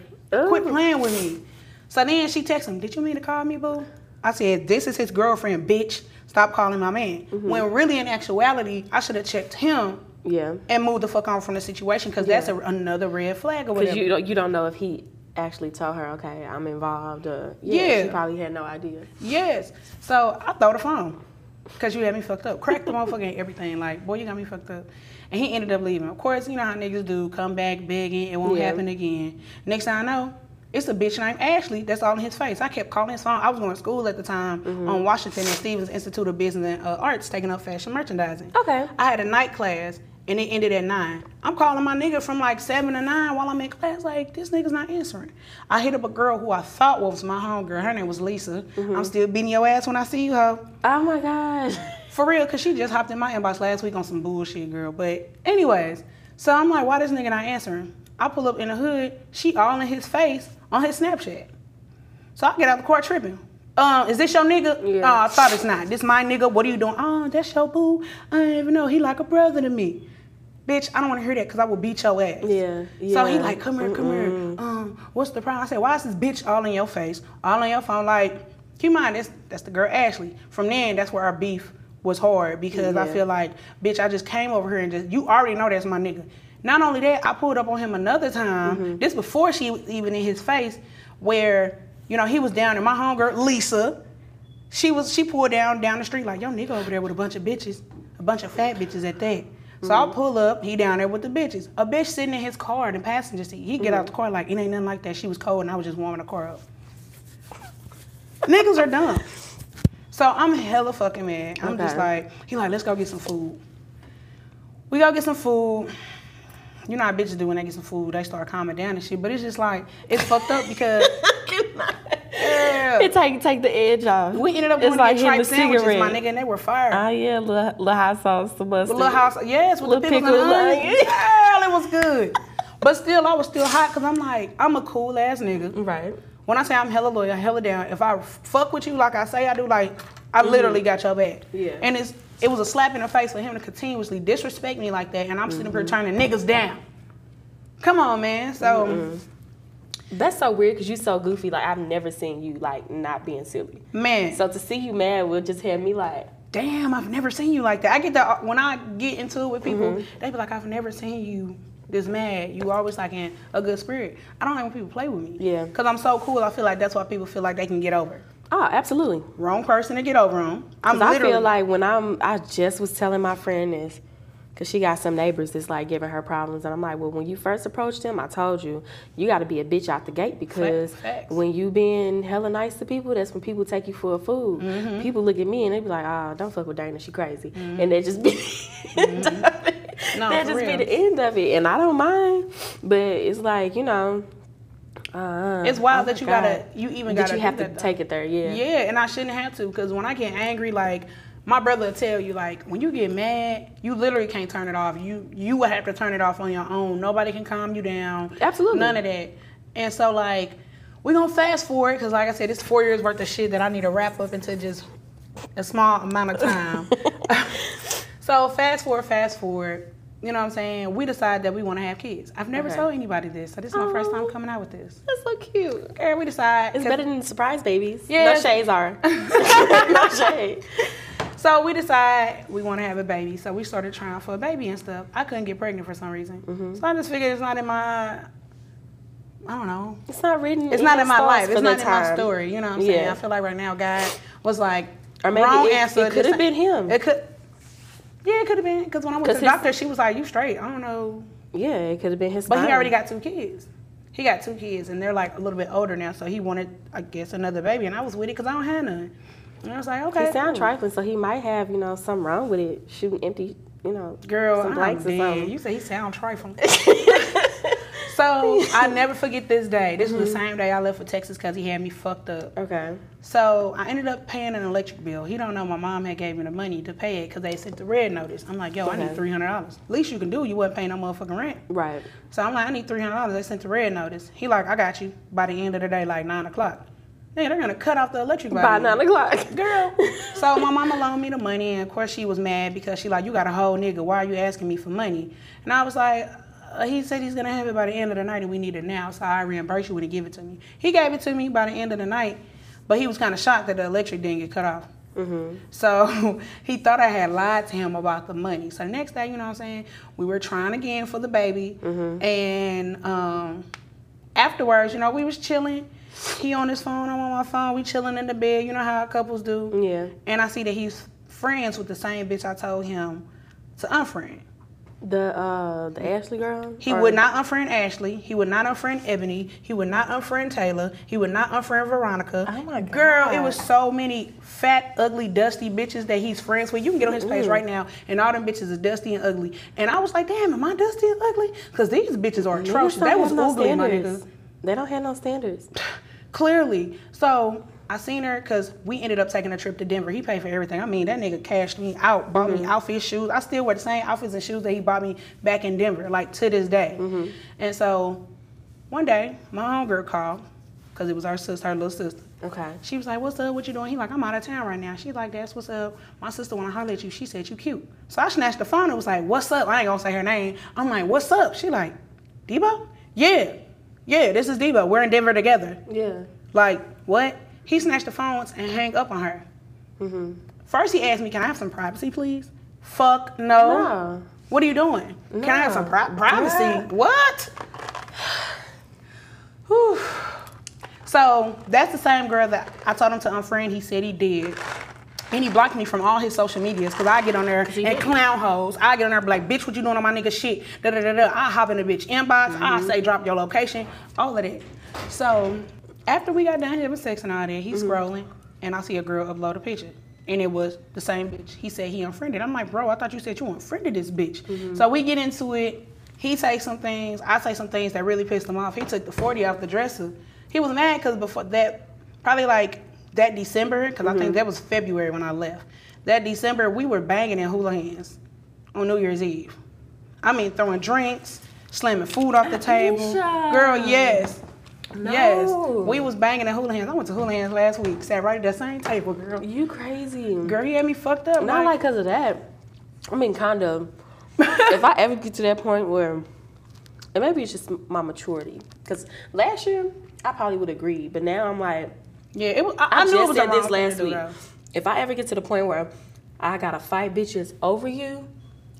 quit playing with me." So then she texted him, "Did you mean to call me, boo?" I said, "This is his girlfriend, bitch. Stop calling my man." Mm-hmm. When really, in actuality, I should have checked him Yeah. and moved the fuck on from the situation because that's a, another red flag or Because you don't you don't know if he actually told her, okay, I'm involved. Or, yeah, Yeah. She probably had no idea. Yes. So I throw the phone because you had me fucked up. Cracked the motherfucker and everything. Like, boy, you got me fucked up. And he ended up leaving. Of course, you know how niggas do. Come back begging. It won't Yeah. happen again. Next thing I know, it's a bitch named Ashley that's all in his face. I kept calling his phone. I was going to school at the time Mm-hmm. on Washington and Stevens Institute of Business and uh, Arts, taking up fashion merchandising. Okay. I had a night class and it ended at nine. I'm calling my nigga from like seven to nine while I'm in class. Like this nigga's not answering. I hit up a girl who I thought was my homegirl. Her name was Lisa. I'm still beating your ass when I see you, hoe. Oh my gosh. For real, cause she just hopped in my inbox last week on some bullshit, girl. But anyways, so I'm like, why this nigga not answering? I pull up in the hood. She all in his face on his Snapchat. So I get out the car tripping. Uh, is this your nigga? Yeah. Oh, I thought it's not. This my nigga. What are you doing? Oh, that's your boo. I don't even know. He like a brother to me. Bitch, I don't want to hear that because I will beat your ass. Yeah, So he like, come here, come here. Um, what's the problem? I said, why is this bitch all in your face, all on your phone? Like, keep in mind, that's, that's the girl Ashley. From then, that's where our beef was hard because I feel like, bitch, I just came over here and just, you already know that's my nigga. Not only that, I pulled up on him another time, Mm-hmm. this before she was even in his face, where, you know, he was down in my homegirl, Lisa. She was, she pulled down down the street like, yo, nigga over there with a bunch of bitches, a bunch of fat bitches at that. So I'll pull up, he down there with the bitches. A bitch sitting in his car in the passenger seat. He get out the car like, it ain't nothing like that. She was cold and I was just warming the car up. Niggas are dumb. So I'm hella fucking mad. I'm just like, he like, let's go get some food. We go get some food. You know how bitches do when they get some food, they start calming down and shit. But it's just like, it's fucked up because Yeah. It take take the edge off. we ended up It's going like to get tripe the sandwiches, my nigga, and they were fire. Oh yeah, little, little hot sauce, the mustard. The little house, yes, with Little the pickles pickle, and little onions. onion. Girl, it was good. But still, I was still hot because I'm like, I'm a cool ass nigga. Right. When I say I'm hella loyal, hella down, if I fuck with you like I say I do, like, I literally got your back. Mm-hmm. Yeah. And it's it was a slap in the face for him to continuously disrespect me like that, and I'm sitting here Mm-hmm. turning niggas down. Come on, man. So, Mm-hmm. That's so weird because you're so goofy. Like I've never seen you like not being silly. man, So to see you mad will just have me like, damn, I've never seen you like that. I get that when I get into it with people, Mm-hmm. they be like, I've never seen you this mad. You always like in a good spirit. I don't like when people play with me. Yeah. Cause I'm so cool. I feel like that's why people feel like they can get over. Oh, absolutely. Wrong person to get over on. I'm Because I feel like when I'm, I just was telling my friend this. Cause she got some neighbors that's like giving her problems, and I'm like, well, when you first approached them, I told you you got to be a bitch out the gate because Facts. when you being hella nice to people, that's when people take you for a fool. Mm-hmm. People look at me and they be like, oh, don't fuck with Dana, she crazy, and they just be the end of it. Mm-hmm. No, that just be the end of it, and I don't mind, but it's like you know, uh, It's wild oh that you God. gotta, you even that gotta you have to though. take it there, yeah. Yeah, and I shouldn't have to because when I get angry, like my brother will tell you, like when you get mad, you literally can't turn it off. You you will have to turn it off on your own. Nobody can calm you down. Absolutely. none of that. And so like we're gonna fast forward because like I said, it's four years worth of shit that I need to wrap up into just a small amount of time. so fast forward, fast forward. You know what I'm saying? We decide that we want to have kids. I've never Okay. told anybody this, so this is my first time coming out with this. That's so cute. Okay, we decide. It's better than surprise babies. Yeah. No shades are. no shade. So we decide we want to have a baby. So we started trying for a baby and stuff. I couldn't get pregnant for some reason. Mm-hmm. So I just figured it's not in my. I don't know. It's not written. It's not in my life. It's not in my story. You know what I'm saying? Yeah. I feel like right now God was like, Or maybe wrong it- answer. it could have been him. It could. Yeah, it could have been. Because when I went to the his- doctor, she was like, "You straight." I don't know. Yeah, it could have been his. But he already got two kids. He got two kids, and they're like a little bit older now. So he wanted, I guess, another baby, and I was with it because I don't have none. And I was like, okay. He sound cool. trifling, so he might have you know something wrong with it, shooting empty, you know, Girl, some blanks or something. You say he sound trifling. so I never forget this day. This was the mm-hmm. same day I left for Texas because he had me fucked up. Okay. So I ended up paying an electric bill. He don't know my mom had gave me the money to pay it because they sent the red notice. I'm like, yo, I need three hundred dollars. Least you can do, you wasn't paying no motherfucking rent. Right. So I'm like, I need three hundred dollars. They sent the red notice. He like, I got you. By the end of the day, like nine o'clock. Nigga, they're gonna cut off the electric By then. nine o'clock. Girl. So my mama loaned me the money, and of course she was mad because she like, you got a whole nigga. Why are you asking me for money? And I was like, uh, he said he's gonna have it by the end of the night, and we need it now. So I reimburse you when he give it to me. He gave it to me by the end of the night, but he was kind of shocked that the electric didn't get cut off. So he thought I had lied to him about the money. So the next day, you know what I'm saying, we were trying again for the baby, and um, afterwards, you know, we was chilling. He on his phone, I'm on my phone. We chilling in the bed. You know how couples do. Yeah. And I see that he's friends with the same bitch I told him to unfriend. The uh the Ashley girl. He Or- would not unfriend Ashley. He would not unfriend Ebony. He would not unfriend Taylor. He would not unfriend Veronica. Oh my Girl, it was so many fat, ugly, dusty bitches that he's friends with. You can get on his page right now, and all them bitches are dusty and ugly. And I was like, damn, am I dusty and ugly? Because these bitches are atrocious. That was no ugly, my standards. nigga. They don't have no standards. Clearly. So I seen her because we ended up taking a trip to Denver. He paid for everything. I mean, that nigga cashed me out, bought me mm-hmm. outfits, shoes. I still wear the same outfits and shoes that he bought me back in Denver, like to this day. Mm-hmm. And so one day, my homegirl called because it was our sister, her little sister. Okay. She was like, "What's up? What you doing?" He like, "I'm out of town right now." She like, "That's what's up." My sister wanna holler at you. She said you cute. So I snatched the phone and was like, "What's up?" I ain't gonna say her name. I'm like, "What's up?" She like, "Debo? Yeah, yeah. This is Debo. We're in Denver together." Yeah. Like, what? He snatched the phones and hang up on her. Mm-hmm. First, he asked me, Can I have some privacy, please? Fuck no. No. What are you doing? Can I have some pri- privacy? Yeah. What? Whew. So that's the same girl that I told him to unfriend. He said he did. And he blocked me from all his social medias because I get on there and clown hoes. I get on there and be like, bitch, what you doing on my nigga shit? Da da da da. I hop in the bitch inbox. I say drop your location. All of that. So after we got done having sex and all that, he's mm-hmm. scrolling and I see a girl upload a picture. And it was the same bitch. He said he unfriended. I'm like, bro, I thought you said you unfriended this bitch. Mm-hmm. So we get into it. He takes some things. I say some things that really pissed him off. He took the 40 off the dresser. He was mad because before that, probably like that December, because I think mm-hmm. that was February when I left. That December, we were banging in hula hands on New Year's Eve. I mean, throwing drinks, slamming food off the table. Girl, yes. Yes. We was banging at hula hands. I went to hula hands last week. Sat right at that same table, girl. You crazy. Girl, he had me fucked up. Not like because of that. I mean, kind of. if I ever get to that point where, and maybe it's just my maturity. Because last year, I probably would agree. But now I'm like, yeah, it was. I, I, I knew just it was said this last week. If I ever get to the point where I gotta fight bitches over you,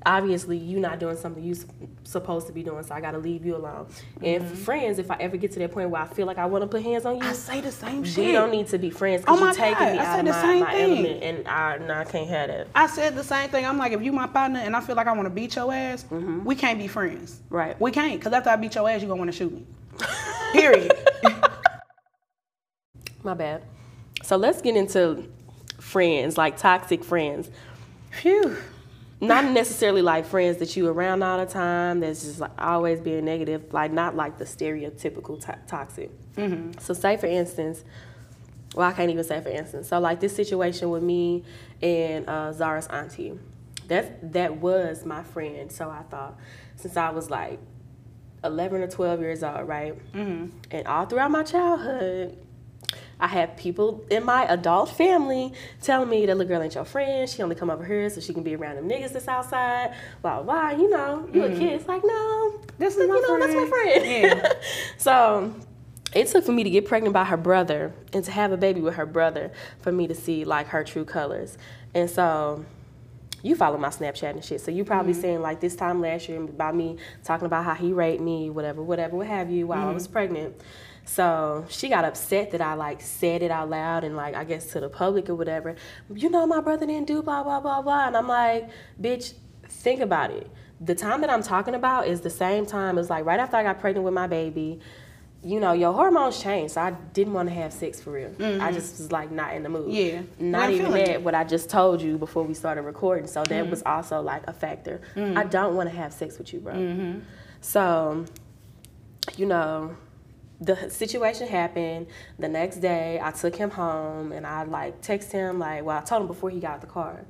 obviously you're not doing something you're supposed to be doing, so I gotta leave you alone. And Mm-hmm. for friends, if I ever get to that point where I feel like I want to put hands on you, I say the same we shit. don't need to be friends Oh because my you're taking God, me I out said of the my, same my thing. element, and I, no, I can't have that. I said the same thing. I'm like, if you my partner and I feel like I want to beat your ass, we can't be friends. Mm-hmm. Right. We can't, because after I beat your ass, you gonna want to shoot me. Period. My bad. So let's get into friends, like toxic friends. Phew. Not necessarily like friends that you around all the time. That's just like always being negative. Like not like the stereotypical to- toxic. So say for instance, well I can't even say for instance. So like this situation with me and uh, Zara's auntie. That that was my friend. So I thought since I was like 11 or 12 years old, right? Mm-hmm. And all throughout my childhood, I had people in my adult family telling me that little girl ain't your friend. She only come over here so she can be around them niggas that's outside. Blah blah. blah. You know, you a mm. kid. It's like no, This is you my know, that's my friend. friend. Yeah. so it took for me to get pregnant by her brother and to have a baby with her brother for me to see like her true colors. And so you follow my Snapchat and shit, so you probably mm-hmm. seen like this time last year about me talking about how he raped me, whatever, whatever, what have you, while I was mm-hmm. pregnant. So she got upset that I like said it out loud and like I guess to the public or whatever. You know my brother didn't do blah blah blah blah, and I'm like, bitch, think about it. The time that I'm talking about is the same time as like right after I got pregnant with my baby. You know, your hormones change. so I didn't want to have sex for real. I mm-hmm. just was like not in the mood. Yeah. Not even that, it. what I just told you before we started recording. So that mm. was also like a factor. I mm. don't want to have sex with you, bro. Mm-hmm. So, you know, the situation happened. The next day, I took him home and I like text him like, well, I told him before he got out the car.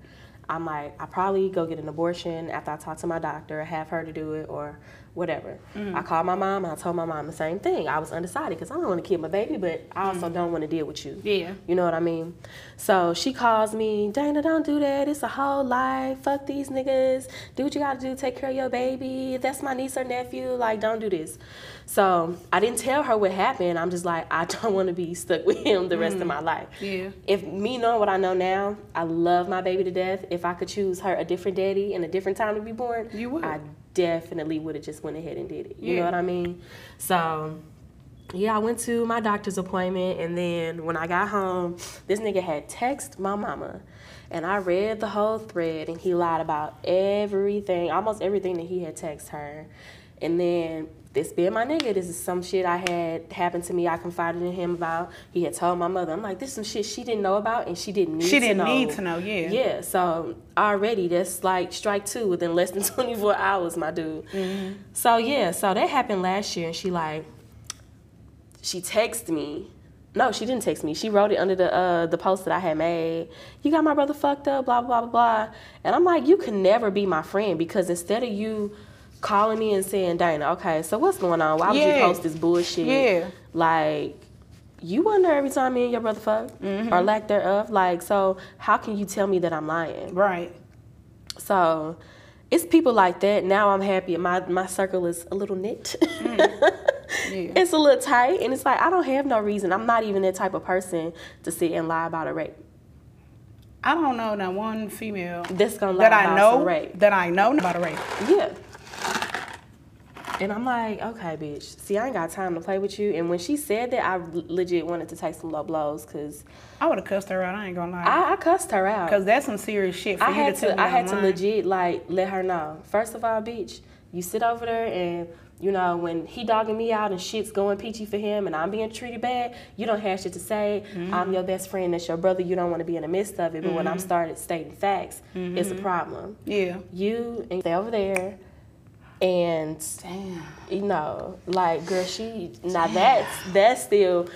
I'm like, I probably go get an abortion after I talk to my doctor, have her to do it, or whatever. Mm. I called my mom I told my mom the same thing. I was undecided because I don't want to kill my baby, but I also mm. don't want to deal with you. Yeah. You know what I mean? So she calls me, Dana, don't do that. It's a whole life. Fuck these niggas. Do what you gotta do. Take care of your baby. If that's my niece or nephew, like, don't do this. So I didn't tell her what happened. I'm just like, I don't want to be stuck with him the rest of mm. my life. Yeah. If me knowing what I know now, I love my baby to death. If I could choose her a different daddy and a different time to be born, You would. I definitely would have just went ahead and did it. You know what I mean? So yeah, I went to my doctor's appointment, and then when I got home, this nigga had text my mama, and I read the whole thread, and he lied about everything, almost everything that he had texted her, and then this being my nigga, this is some shit I had happened to me. I confided in him about. He had told my mother. I'm like, this is some shit she didn't know about, and she didn't need to know. She didn't know. need to know, yeah. Yeah. So already that's like strike two within less than 24 hours, my dude. Mm-hmm. So yeah, so that happened last year, and she like she texted me. No, she didn't text me. She wrote it under the uh, the post that I had made. You got my brother fucked up, blah blah blah blah. And I'm like, you can never be my friend because instead of you calling me and saying, Dana, okay, so what's going on? Why would you post this bullshit? Yeah. Like, you wonder every time me and your brother fuck Mm-hmm. or lack thereof. Like, so how can you tell me that I'm lying? Right. So it's people like that. Now I'm happy. My my circle is a little knit. Yeah. It's a little tight, and it's like I don't have no reason. I'm not even that type of person to sit and lie about a rape. I don't know that one female That's gonna lie that about I know rape. that I know about a rape. Yeah. And I'm like, okay, bitch. See, I ain't got time to play with you. And when she said that, I legit wanted to take some low blows because I would have cussed her out. I ain't gonna lie. I, I cussed her out. Because that's some serious shit for I you had to to, I had to legit like let her know. First of all, bitch, you sit over there and you know when he dogging me out and shit's going peachy for him and I'm being treated bad, you don't have shit to say. Mm-hmm. I'm your best friend. That's your brother. You don't want to be in the midst of it. But when I'm started stating facts, it's a Mm-hmm. problem. Yeah. You and stay over there. And Damn. you know, like girl, she now that's that's still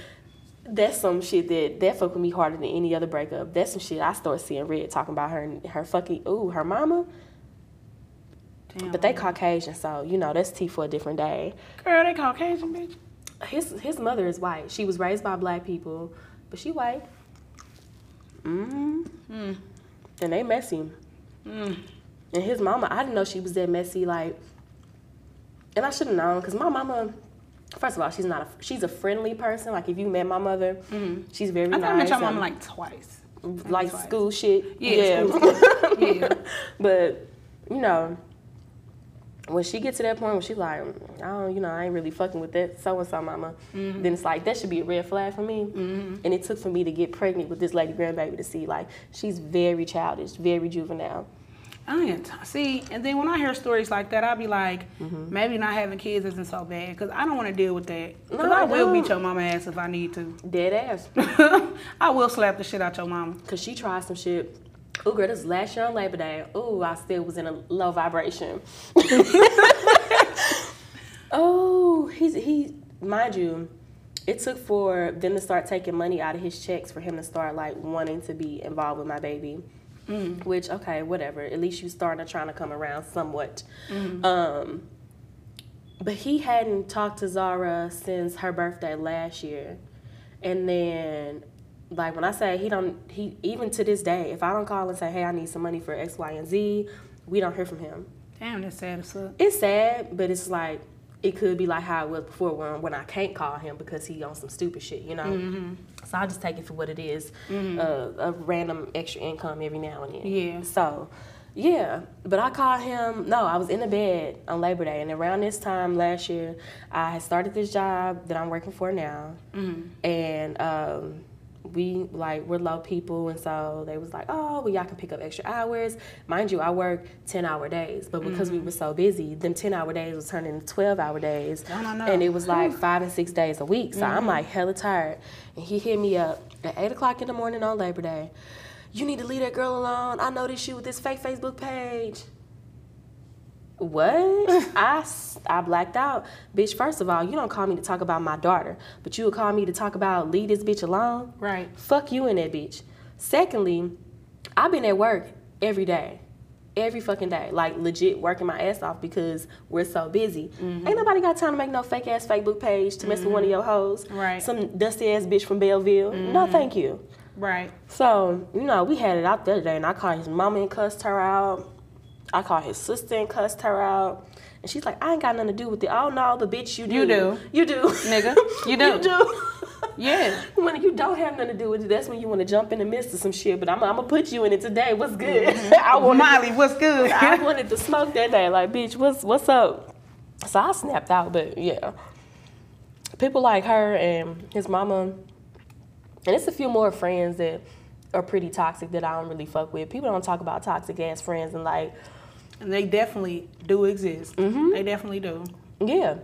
that's some shit that that fuck with me harder than any other breakup. That's some shit I start seeing red talking about her and her fucking ooh her mama. Damn. But they Caucasian, so you know that's tea for a different day. Girl, they Caucasian, bitch. His his mother is white. She was raised by black people, but she white. Mm-hmm. And they messy. And his mama, I didn't know she was that messy. Like, and I should have known because my mama. First of all, she's not a she's a friendly person. Like if you met my mother, she's very I think I nice. met your mom like twice. like twice. school shit. Yeah, school Yeah. but you know, when she gets to that point when she like, I don't, you know, I ain't really fucking with that so and so mama, Mm-hmm. then it's like that should be a red flag for me. And it took for me to get pregnant with this lady grandbaby to see like she's very childish, very juvenile. I ain't t- see, and then when I hear stories like that, I'll be like, Mm-hmm. maybe not having kids isn't so bad because I don't want to deal with that. Because No, I I will beat your mama ass if I need to. Dead ass. I will slap the shit out your mama. Cause she tried some shit. Ooh, girl, this last year on Labor Day. Ooh, I still was in a low vibration. oh, he's he, mind you, it took for them to start taking money out of his checks for him to start like wanting to be involved with my baby. Which okay, whatever. At least you starting to trying to come around somewhat. Um, but he hadn't talked to Zara since her birthday last year. And then like when I say he don't he even to this day, if I don't call and say, Hey, I need some money for X, Y, and Z, we don't hear from him. Damn, that's sad as fuck. It's sad, but it's like it could be like how it was before when, when I can't call him because he on some stupid shit, you know. Mm-hmm. So I just take it for what it is, uh, a random extra income every now and then. Yeah. So, yeah, but I called him. No, I was in the bed on Labor Day, and around this time last year, I had started this job that I'm working for now, and um, we like we're low people, and so they was like, oh, well, y'all can pick up extra hours. Mind you, I work ten hour days, but because we mm-hmm. were so busy, them ten hour days was turning into twelve hour days, I don't know. and it was like five and six days a week. So I'm mm-hmm. like hella tired, and he hit me up at eight o'clock in the morning on Labor Day. You need to leave that girl alone. I noticed you with this fake Facebook page. What? I, I blacked out. Bitch, first of all, you don't call me to talk about my daughter, but you would call me to talk about leave this bitch alone? Right. Fuck you and that bitch. Secondly, I've been at work every day. Every fucking day. Like legit working my ass off because we're so busy. Mm-hmm. Ain't nobody got time to make no fake ass Facebook page to mess with one of mm-hmm. your hoes. Right. Some dusty ass bitch from Belleville. No mm-hmm. thank you. Right. So, you know, we had it out the other day, and I called his mama and cussed her out. I called his sister and cussed her out. And she's like, I ain't got nothing to do with it. Oh, no, the bitch, you do. You do. You do. Nigga, you do. you do. Yeah. when you don't have nothing to do with it, that's when you want to jump in the midst of some shit. But I'm, I'm to put you in it today. What's good? Mm-hmm. I wanted Molly, what's good? I wanted to smoke that day. Like, bitch, what's what's up? So I snapped out, but yeah. People like her and his mama, and it's a few more friends that are pretty toxic that I don't really fuck with. People don't talk about toxic ass friends and like, and they definitely do exist. Mm-hmm. They definitely do. yeah.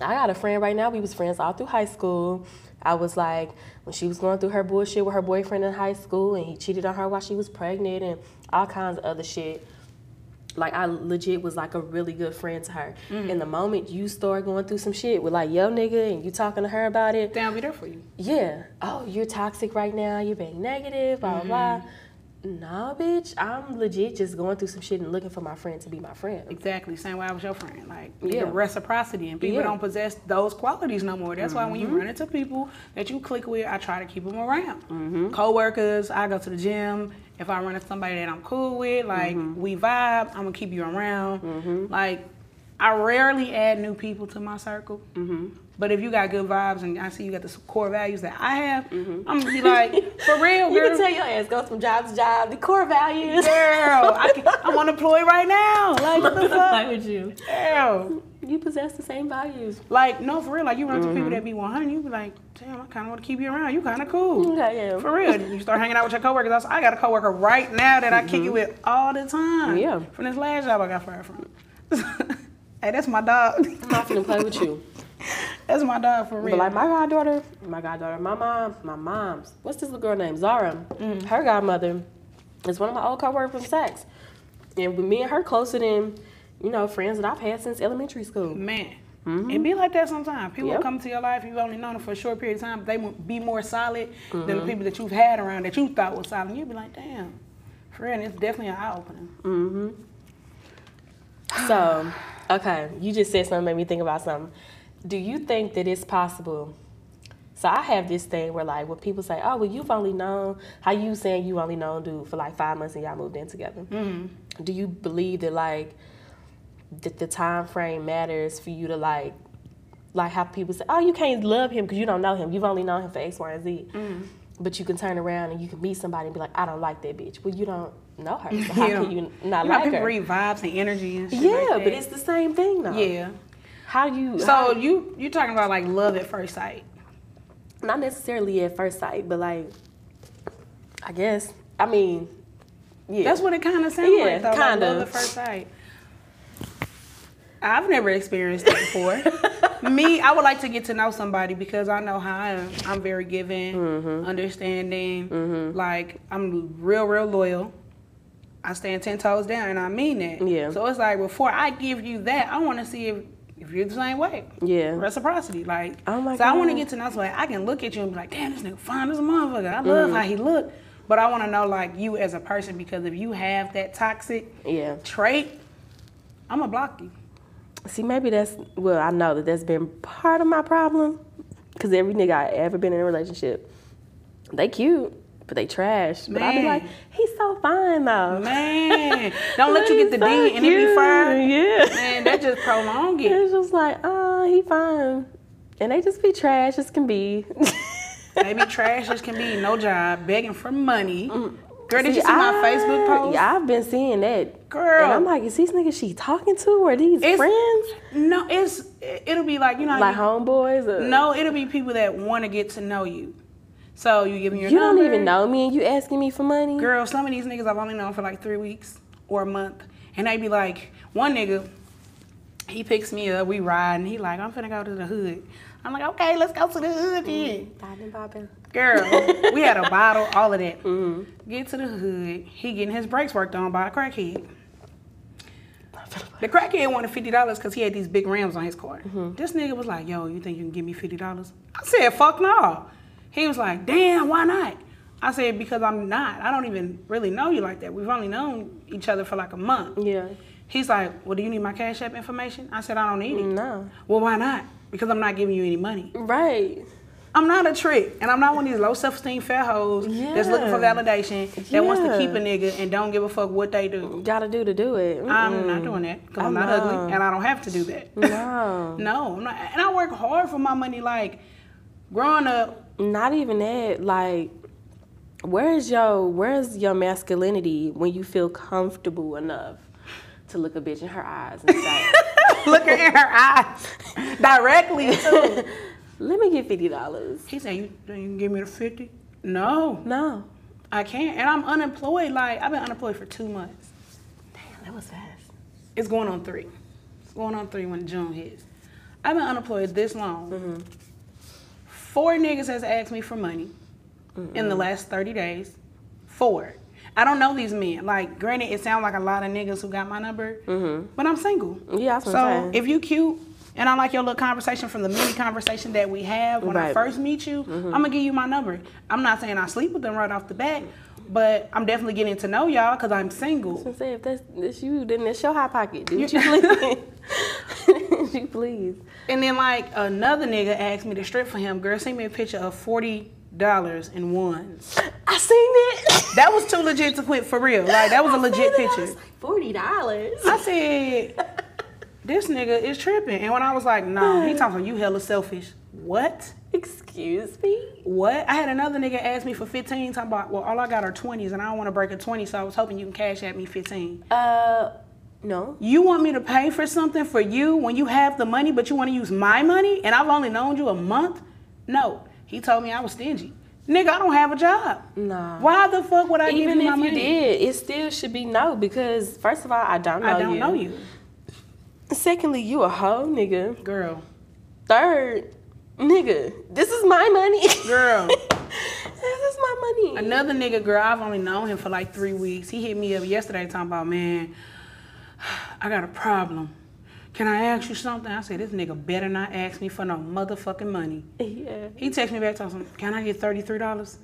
I got a friend right now. We was friends all through high school. I was like, when she was going through her bullshit with her boyfriend in high school, and he cheated on her while she was pregnant, and all kinds of other shit. Like I legit was like a really good friend to her. And the moment you start going through some shit with like yo nigga, and you talking to her about it, They'll be there for you. yeah. Oh, you're toxic right now. You're being negative. Blah blah blah. Nah, bitch. I'm legit just going through some shit and looking for my friend to be my friend. Exactly. Same way I was your friend. Like Yeah. the reciprocity, and people Yeah. Mm-hmm. don't possess those qualities no more. That's why when you run into people that you click with, I try to keep them around. Mm-hmm. Coworkers, I go to the gym. If I run into somebody that I'm cool with, like Mm-hmm. we vibe, I'm gonna keep you around. Like I rarely add new people to my circle. Mm-hmm. But if you got good vibes and I see you got the core values that I have, I'm gonna be like, for real, Mm-hmm. You can tell your ass goes from job to job. The core values. Girl, I can, I'm unemployed right now. Like, what the fuck? Like with you. Girl. You possess the same values. Like, no, for real. Like, you run into Mm-hmm. people that be 100, you be like, damn, I kind of want to keep you around. You kind of cool. Okay, yeah. For real. You start hanging out with your coworkers. I was- I got a coworker right now that I kick it with all the time. Mm-hmm. Yeah. From this last job I got fired from. hey, that's my dog. I'm not finna play with you. that's my dog for real. But like my goddaughter, my goddaughter, my mom, my mom's. What's this little girl named Zara? Her godmother is one of my old coworkers from Saks, and with me and her closer than you know friends that I've had since elementary school. Man. It be like that sometimes. People Mm-hmm. Yep. come to your life, you've only known them for a short period of time, but they will be more solid than Mm-hmm. the people that you've had around that you thought was solid. You'd be like, damn. friend, it's definitely an eye opener. So, okay, you just said something made me think about something. Do you think that it's possible? So I have this thing where like when people say, "Oh, well, you've only known how you saying you only known dude for like five months and y'all moved in together." Mm-hmm. Do you believe that like that the time frame matters for you to like like how people say, "Oh, you can't love him because you don't know him. You've only known him for X, Y, and Z." Mm-hmm. but you can turn around and you can meet somebody and be like, I don't like that bitch. Well, you don't know her. So how Yeah. can you not You know, like people her? read vibes and energy and shit Yeah, like but it's the same thing though. yeah. How you So how- you you talking about like love at first sight? not necessarily at first sight, but like I guess. I mean, yeah. That's what it kind of sounds Yeah, like. Though, like kinda. love at first sight. I've never experienced that before. Me, I would like to get to know somebody because I know how I am. I'm very giving, Mm-hmm. understanding. Like I'm real, real loyal. I stand ten toes down, and I mean that. Yeah. So it's like before I give you that, I want to see if if you're the same way. Yeah. Reciprocity, like. Oh my so I want to get to know somebody. I can look at you and be like, damn, this nigga fine as a motherfucker. I love Mm-hmm. how he look. But I want to know like you as a person because if you have that toxic yeah. trait, I'm gonna block you. See, maybe that's well. I know that that's been part of my problem because every nigga I ever been in a relationship, they cute, but they trash. But I be like, he's so fine though. Man, don't let you get the so D and it be fine. Yeah. Man, that just prolong it. It's just like, oh, he fine, and they just be trash as can be. Maybe trash as can be, no job, begging for money. Mm. Girl, did you see I- my Facebook post? Yeah, I've been seeing that. Girl. and I'm like, is these niggas she talking to or these It's- friends? No, it's it'll be like you know, Like you- homeboys? Or, no, it'll be people that want to get to know you. So you give me your you number. don't even know me, and you asking me for money. Girl, some of these niggas I've only known for like three weeks or a month. And they be like, one nigga, he picks me up, we ride, and he like, I'm finna go to the hood. I'm like, okay, let's go to the hood then. Bobbing, bobbing. Girl, we had a bottle, all of that. Mm-hmm. Get to the hood, he getting his brakes worked on by a crackhead. The crackhead wanted fifty dollars because he had these big rims on his car. Mm-hmm. This nigga was like, "Yo, you think you can give me fifty dollars?" I said, "Fuck no." He was like, "Damn, why not?" I said, "Because I'm not. I don't even really know you like that. We've only known each other for like a month." Yeah. He's like, "Well, do you need my cash app information?" I said, "I don't need it." No. Well, why not? Because I'm not giving you any money. Right. I'm not a trick, and I'm not one of these low self-esteem fat hoes that's looking for validation that wants to keep a nigga and don't give a fuck what they do. Gotta do to do it. I'm not doing that because I'm not know. ugly and I don't have to do that. No. no, I'm not, and I work hard for my money. Like growing up, Not even that. Like, where's your where's your masculinity when you feel comfortable enough to look a bitch in her eyes and say, looking in her eyes directly too. "Let me get fifty dollars." He said, "You, you can give me the 50? No, No. I can't. And I'm unemployed. Like I've been unemployed for two months. Damn, that was fast. It's going on three. It's going on three when June hits. I've been unemployed this long. Mm-hmm. Four niggas has asked me for money in the last 30 days. Four. I don't know these men. Like, granted, it sounds like a lot of niggas who got my number, but I'm single. Yeah, So I'm if you cute and I like your little conversation from the mini conversation that we have when I first meet you, I'm gonna give you my number. I'm not saying I sleep with them right off the bat, but I'm definitely getting to know y'all because I'm single. I say if that's, that's you, then that's your hot pocket. Do you please. you please. And then like another nigga asked me to strip for him. Girl, send me a picture of forty dollars in ones. I seen it. That was too legit to quit for real. Like that was a legit picture. Forty dollars. I said, this nigga is tripping. And when I was like, no, he talking about you hella selfish. What? Excuse me. What? I had another nigga ask me for 15, talking about, well, all I got are 20s and I don't want to break a 20, so I was hoping you can cash at me 15. Uh, no. You want me to pay for something for you when you have the money, but you want to use my money and I've only known you a month? No. He told me I was stingy. Nigga, I don't have a job. Nah. Why the fuck would I give Even you if you did, it still should be no because first of all, I don't know you. I don't you. know you. Secondly, you a hoe nigga. Girl. Third, nigga, this is my money. Girl. this is my money. Another nigga, girl, I've only known him for like three weeks. He hit me up yesterday talking about, man, I got a problem. Can I ask you something? I said, this nigga better not ask me for no motherfucking money. Yeah. He texted me back talking, can I get $33?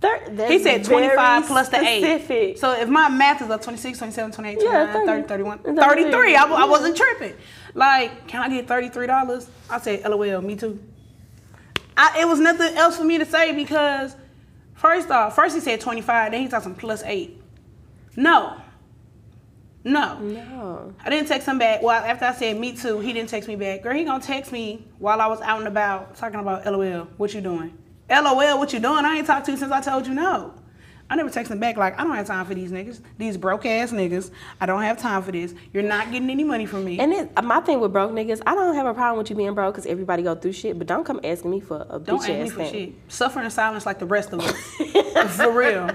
Third, that's He said very 25 plus the 8. So if my math is up 26, 27, 28, Yeah, 30, 30. 31, 33. 33, I, I wasn't tripping. Like, can I get $33? I said, LOL, me too. I, it was nothing else for me to say because, first off, first he said 25, then he talking plus 8. No. No. No. I didn't text him back. Well, after I said me too, he didn't text me back. Girl, he gonna text me while I was out and about talking about LOL. What you doing? LOL, what you doing? I ain't talked to you since I told you no. I never text him back like, I don't have time for these niggas. These broke ass niggas. I don't have time for this. You're not getting any money from me. And then uh, my thing with broke niggas, I don't have a problem with you being broke because everybody go through shit. But don't come asking me for a don't bitch ask me for thing. shit. Suffer in silence like the rest of us. for real.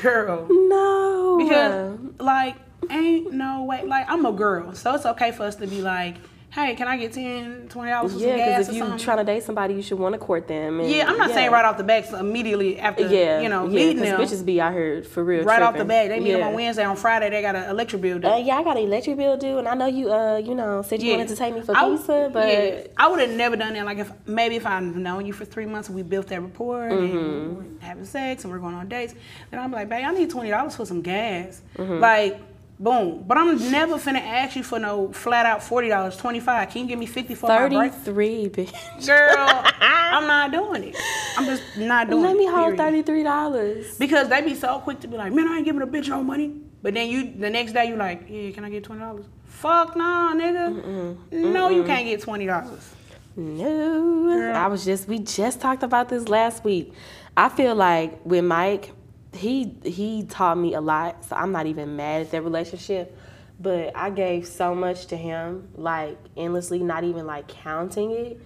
Girl. No. Because like ain't no way like I'm a girl, so it's okay for us to be like, hey, can I get 10 20 dollars for some yeah, gas because if you something? trying to date somebody, you should want to court them. And, yeah, I'm not saying right off the bat so immediately after Yeah, you know yeah, meeting them. bitches be out here for real. right off the tripping. bat, they meet them on Wednesday. On Friday, they got an electric bill. due. Uh, yeah, I got an electric bill due, and I know you, uh, you know, said you wanted to take me for I- pizza, but yeah, I would have never done that. Like if maybe if I'd known you for three months we built that rapport Mm-hmm. and we were having sex and we're going on dates, then I'm like, babe, I need twenty dollars for some gas. Mm-hmm. Like, boom. But I'm never finna ask you for no flat out forty dollars, twenty five. Can you give me fifty for my break? thirty-three, bitch. Girl, I'm not doing it. I'm just not doing Let it. Let me hold thirty-three dollars. Because they be so quick to be like, man, I ain't giving a bitch no money. But then you, the next day, you like, yeah, can I get twenty dollars? Fuck nah, nigga. No, you can't get twenty dollars. No, I was just we just talked about this last week. I feel like with Mike, he he taught me a lot, so I'm not even mad at that relationship. But I gave so much to him, like endlessly, not even like counting it,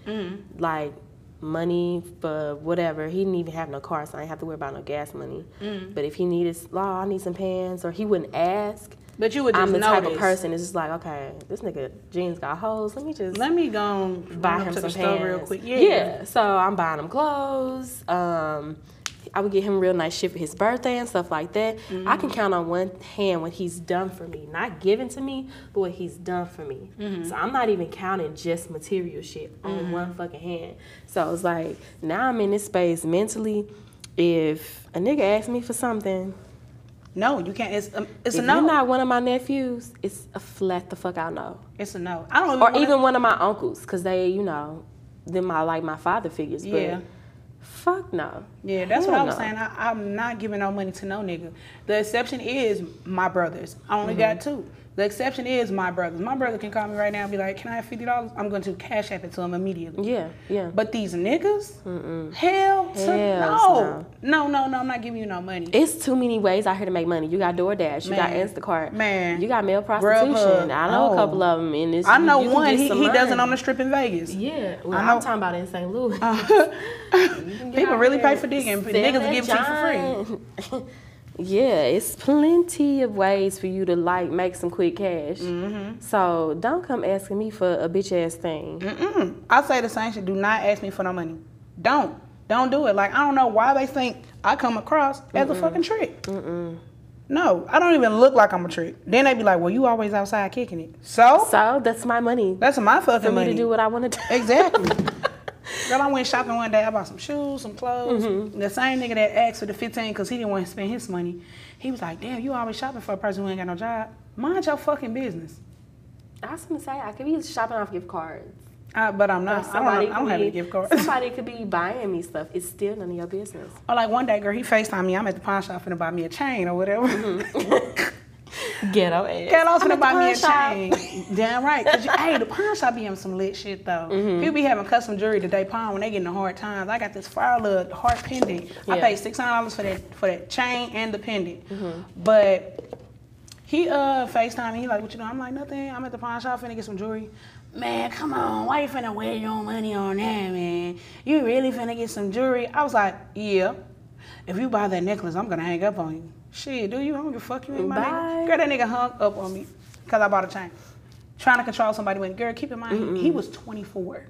like money for whatever. He didn't even have no car, so I didn't have to worry about no gas money. But if he needed, oh, I need some pants, or he wouldn't ask. But you would just I'm the notice. type of person It's just like, okay, this nigga jeans got holes. Let me just Let me go buy him some pants. real quick. Yeah. Yeah. So I'm buying him clothes. Um, I would get him real nice shit for his birthday and stuff like that. Mm-hmm. I can count on one hand what he's done for me, not given to me, but what he's done for me. Mm-hmm. So I'm not even counting just material shit on one fucking hand. So it's like now I'm in this space mentally. If a nigga asks me for something, No, you can't. It's um, it's if a no. you're not one of my nephews, it's a flat the fuck out no. it's a no. I don't even. Or wanna- even one of my uncles, cause they, you know, them my like my father figures. But Yeah. Fuck no. Yeah, that's what I Hell was no. saying. I, I'm not giving no money to no nigga. The exception is my brothers. I only got Mm-hmm. two. The exception is my brothers. My brother can call me right now and be like, "Can I have fifty dollars?" I'm going to cash app it to him immediately. Yeah, yeah. But these niggas, hell to Hells no. no, no, no. I'm not giving you no money. It's too many ways out here to make money. You got DoorDash, you got Man. Instacart, Man. you got male prostitution. I know Oh. a couple of them, in this. I know you one. He, he doesn't on the strip in Vegas. Yeah, well, I I'm know. talking about in St. Louis. People really pay for digging. niggas give shit for free. yeah, it's plenty of ways for you to like make some quick cash. Mm-hmm. So don't come asking me for a bitch ass thing. Mm-mm. I say the same shit. Do not ask me for no money. Don't. Don't do it. Like I don't know why they think I come across as a fucking trick. No, I don't even look like I'm a trick. Then they be like, "Well, you always outside kicking it." So So that's my money that's my fucking for me money. to do what I want to do. Exactly. Girl, I went shopping one day. I bought some shoes, some clothes. Mm-hmm. The same nigga that asked for the 15 because he didn't want to spend his money. He was like, damn, you always shopping for a person who ain't got no job. Mind your fucking business. I was gonna say I could be shopping off gift cards. Uh, but I'm not. I don't, somebody I don't have be, any gift cards. Somebody could be buying me stuff. It's still none of your business. Or like one day, girl, he FaceTime me. I'm at the pawn shop finna buy me a chain or whatever. Ghetto ass. I'm finna at the buy me a chain. Damn right. Cause you, hey, the pawn shop be having some lit shit though. Mm-hmm. People be having custom jewelry they pawn when they getting the hard times. I got this fire little heart pendant. I paid six hundred dollars for that for that chain and the pendant. Mm-hmm. But he uh FaceTime me. He like, what you doing? I'm like, nothing. I'm at the pawn shop finna get some jewelry. Man, come on. Why you finna waste your money on that, man? You really finna get some jewelry? I was like, yeah. If you buy that necklace, I'm gonna hang up on you. Shit, do you? I don't give a fuck. You ain't my Bye. nigga. Girl, that nigga hung up on me because I bought a chain. Trying to control somebody when, girl, keep in mind, he was 24.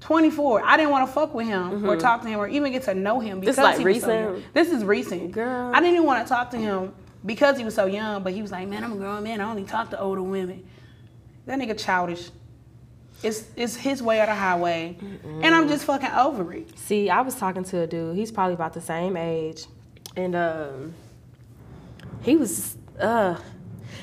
24. I didn't want to fuck with him or talk to him or even get to know him because This like he was so recent? young. This is recent. Girl. I didn't even want to talk to him because he was so young, but he was like, man, I'm a grown man. I only talk to older women. That nigga childish. It's, it's his way or the highway. And I'm just fucking over it. See, I was talking to a dude. He's probably about the same age, and um, he was uh,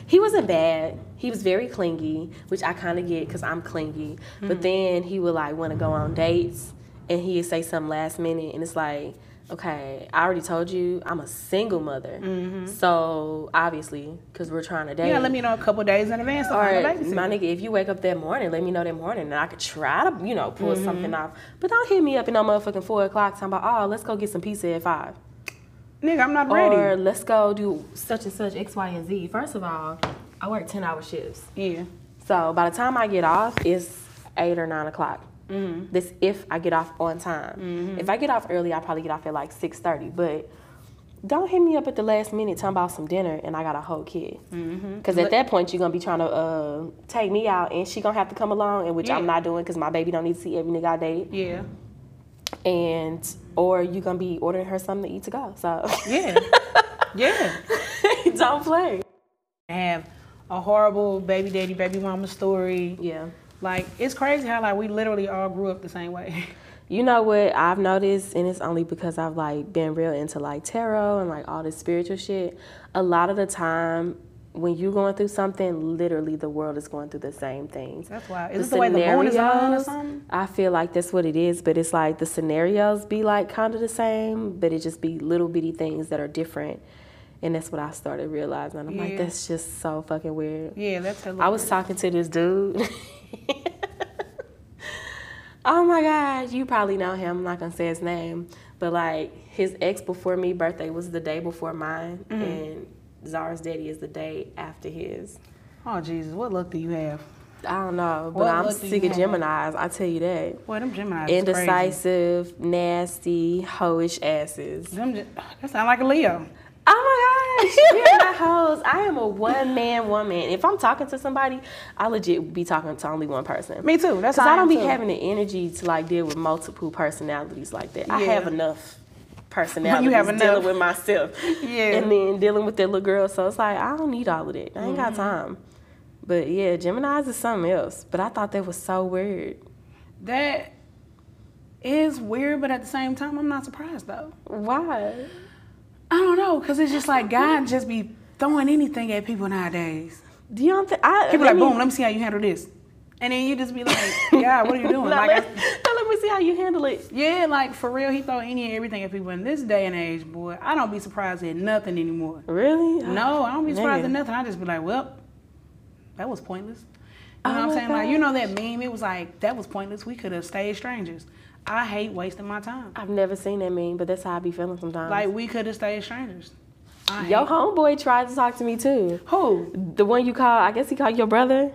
he wasn't bad. He was very clingy, which I kind of get because I'm clingy. But then he would like want to go on dates, and he'd say something last minute, and it's like, okay, I already told you I'm a single mother. Mm-hmm. So obviously, because we're trying to date. Yeah, let me know a couple days in advance to Or find a babysitter. my nigga, if you wake up that morning, let me know that morning, and I could try to, you know, pull Mm-hmm. something off. But don't hit me up in no motherfucking four o'clock talking about, oh, let's go get some pizza at five, Nigga, I'm not ready. or let's go do such and such X, Y, and Z. First of all, I work ten hour shifts, yeah. so by the time I get off, it's eight or nine o'clock. Mm-hmm. This if I get off on time. If I get off early, I probably get off at like six thirty. But don't hit me up at the last minute talking about some dinner and I got a whole kid. Mm-hmm. Because at that point you're gonna be trying to uh, take me out and she gonna have to come along, and which I'm not doing because my baby don't need to see every nigga I date. Yeah. And or you're gonna be ordering her something to eat to go. So Yeah. yeah. don't play. I Have a horrible baby daddy, baby mama story. Yeah. Like it's crazy how like we literally all grew up the same way. You know what I've noticed, and it's only because I've like been real into like tarot and like all this spiritual shit. A lot of the time, when you're going through something, literally the world is going through the same things. That's why. Is this the way the moon is on or something? I feel like that's what it is, but it's like the scenarios be like kind of the same, but it just be little bitty things that are different. And that's what I started realizing. I'm like, that's just so fucking weird. Yeah, that's I was talking to this dude. oh my God, you probably know him. I'm not gonna say his name, but like his ex before me birthday was the day before mine, Mm-hmm. and Zara's daddy is the day after his. Oh Jesus, what luck do you have? I don't know, but What I'm sick of? Gemini's. I tell you that. Boy, them Gemini is crazy. Indecisive, nasty, hoish asses. Them, that sound like a Leo. Oh my gosh, you're my hoes. I am a one man woman. If I'm talking to somebody, I legit be talking to only one person. Me too. That's Cause how I don't be too. having the energy to like deal with multiple personalities like that. I have enough personalities have dealing enough. with myself. Yeah. And then dealing with that little girl. So it's like I don't need all of that. I ain't got Mm-hmm. time. But yeah, Gemini's is something else. But I thought that was so weird. That is weird, but at the same time, I'm not surprised though. Why? I don't know, cause it's just like God just be throwing anything at people nowadays. Do you don't think I People let like, boom, let me see how you handle this, and then you just be like, God, what are you doing? Now like, let, I- now let me see how you handle it. yeah, like for real, he throw any and everything at people in this day and age, boy. I don't be surprised at nothing anymore. Really? No, I don't be surprised Nigga. at nothing. I just be like, well, that was pointless. You know Oh what I'm oh my saying? Like, you know that meme? It was like, that was pointless. We could have stayed strangers. I hate wasting my time. I've never seen that meme, but that's how I be feeling sometimes. Like, we could have stayed strangers. Your homeboy tried to talk to me too. Who? The one you call, I guess he called your brother.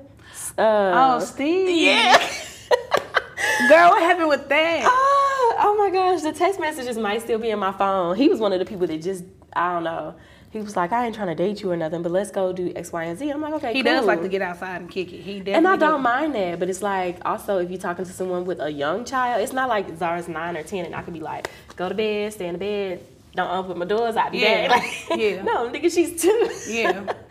Uh, Oh, Steve. yeah. Girl, what happened with that? oh, oh my gosh, the text messages might still be in my phone. He was one of the people that just, I don't know. He was like, I ain't trying to date you or nothing, but let's go do X, Y, and Z. I'm like, okay, He cool. does like to get outside and kick it. He definitely And I don't do. mind that, but it's like also if you're talking to someone with a young child, it's not like Zara's nine or ten, and I could be like, go to bed, stay in the bed, don't open my doors, I'll be Yeah, back. Like, yeah. no, nigga, she's two. Yeah.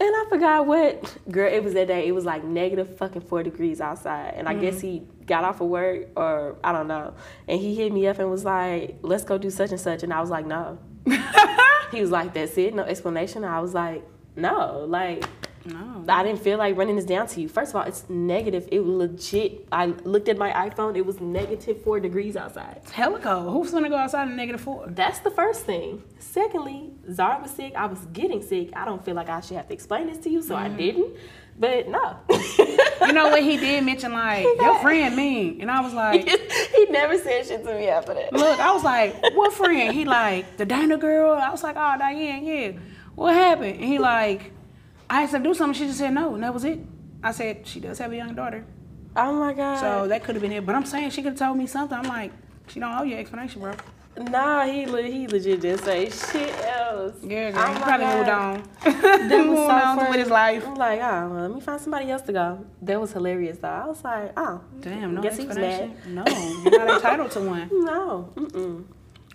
And I forgot what girl it was that day. It was like negative fucking four degrees outside, and I Mm-hmm. guess he got off of work or I don't know. And he hit me up and was like, "Let's go do such and such," and I was like, "No." he was like, "That's it, no explanation." I was like, "No, like." No. I didn't feel like running this down to you. First of all, it's negative. It was legit. I looked at my iPhone. It was negative four degrees outside. Hella cold. Who's gonna go outside in negative four? That's the first thing. Secondly, Zara was sick. I was getting sick. I don't feel like I should have to explain this to you, so I mm-hmm. didn't. But no. You know what? He did mention like your friend mean, and I was like, he never said shit to me after that. look, I was like, what friend? He like the Dana girl. I was like, oh Diane, yeah. What happened? And he like, I asked her to do something. She just said no, and that was it. I said she does have a young daughter, Oh my god. so that could have been it. But I'm saying she could have told me something. I'm like, she don't owe you an explanation, bro. Nah, he le- he legit didn't say shit else. Yeah, girl. Oh he probably moved on. That was moved so on funny. with his life. I'm like, oh, well, let me find somebody else to go. That was hilarious though. I was like, oh, Damn, no Guess he was explanation. No, you're not entitled to one. no, mm-mm.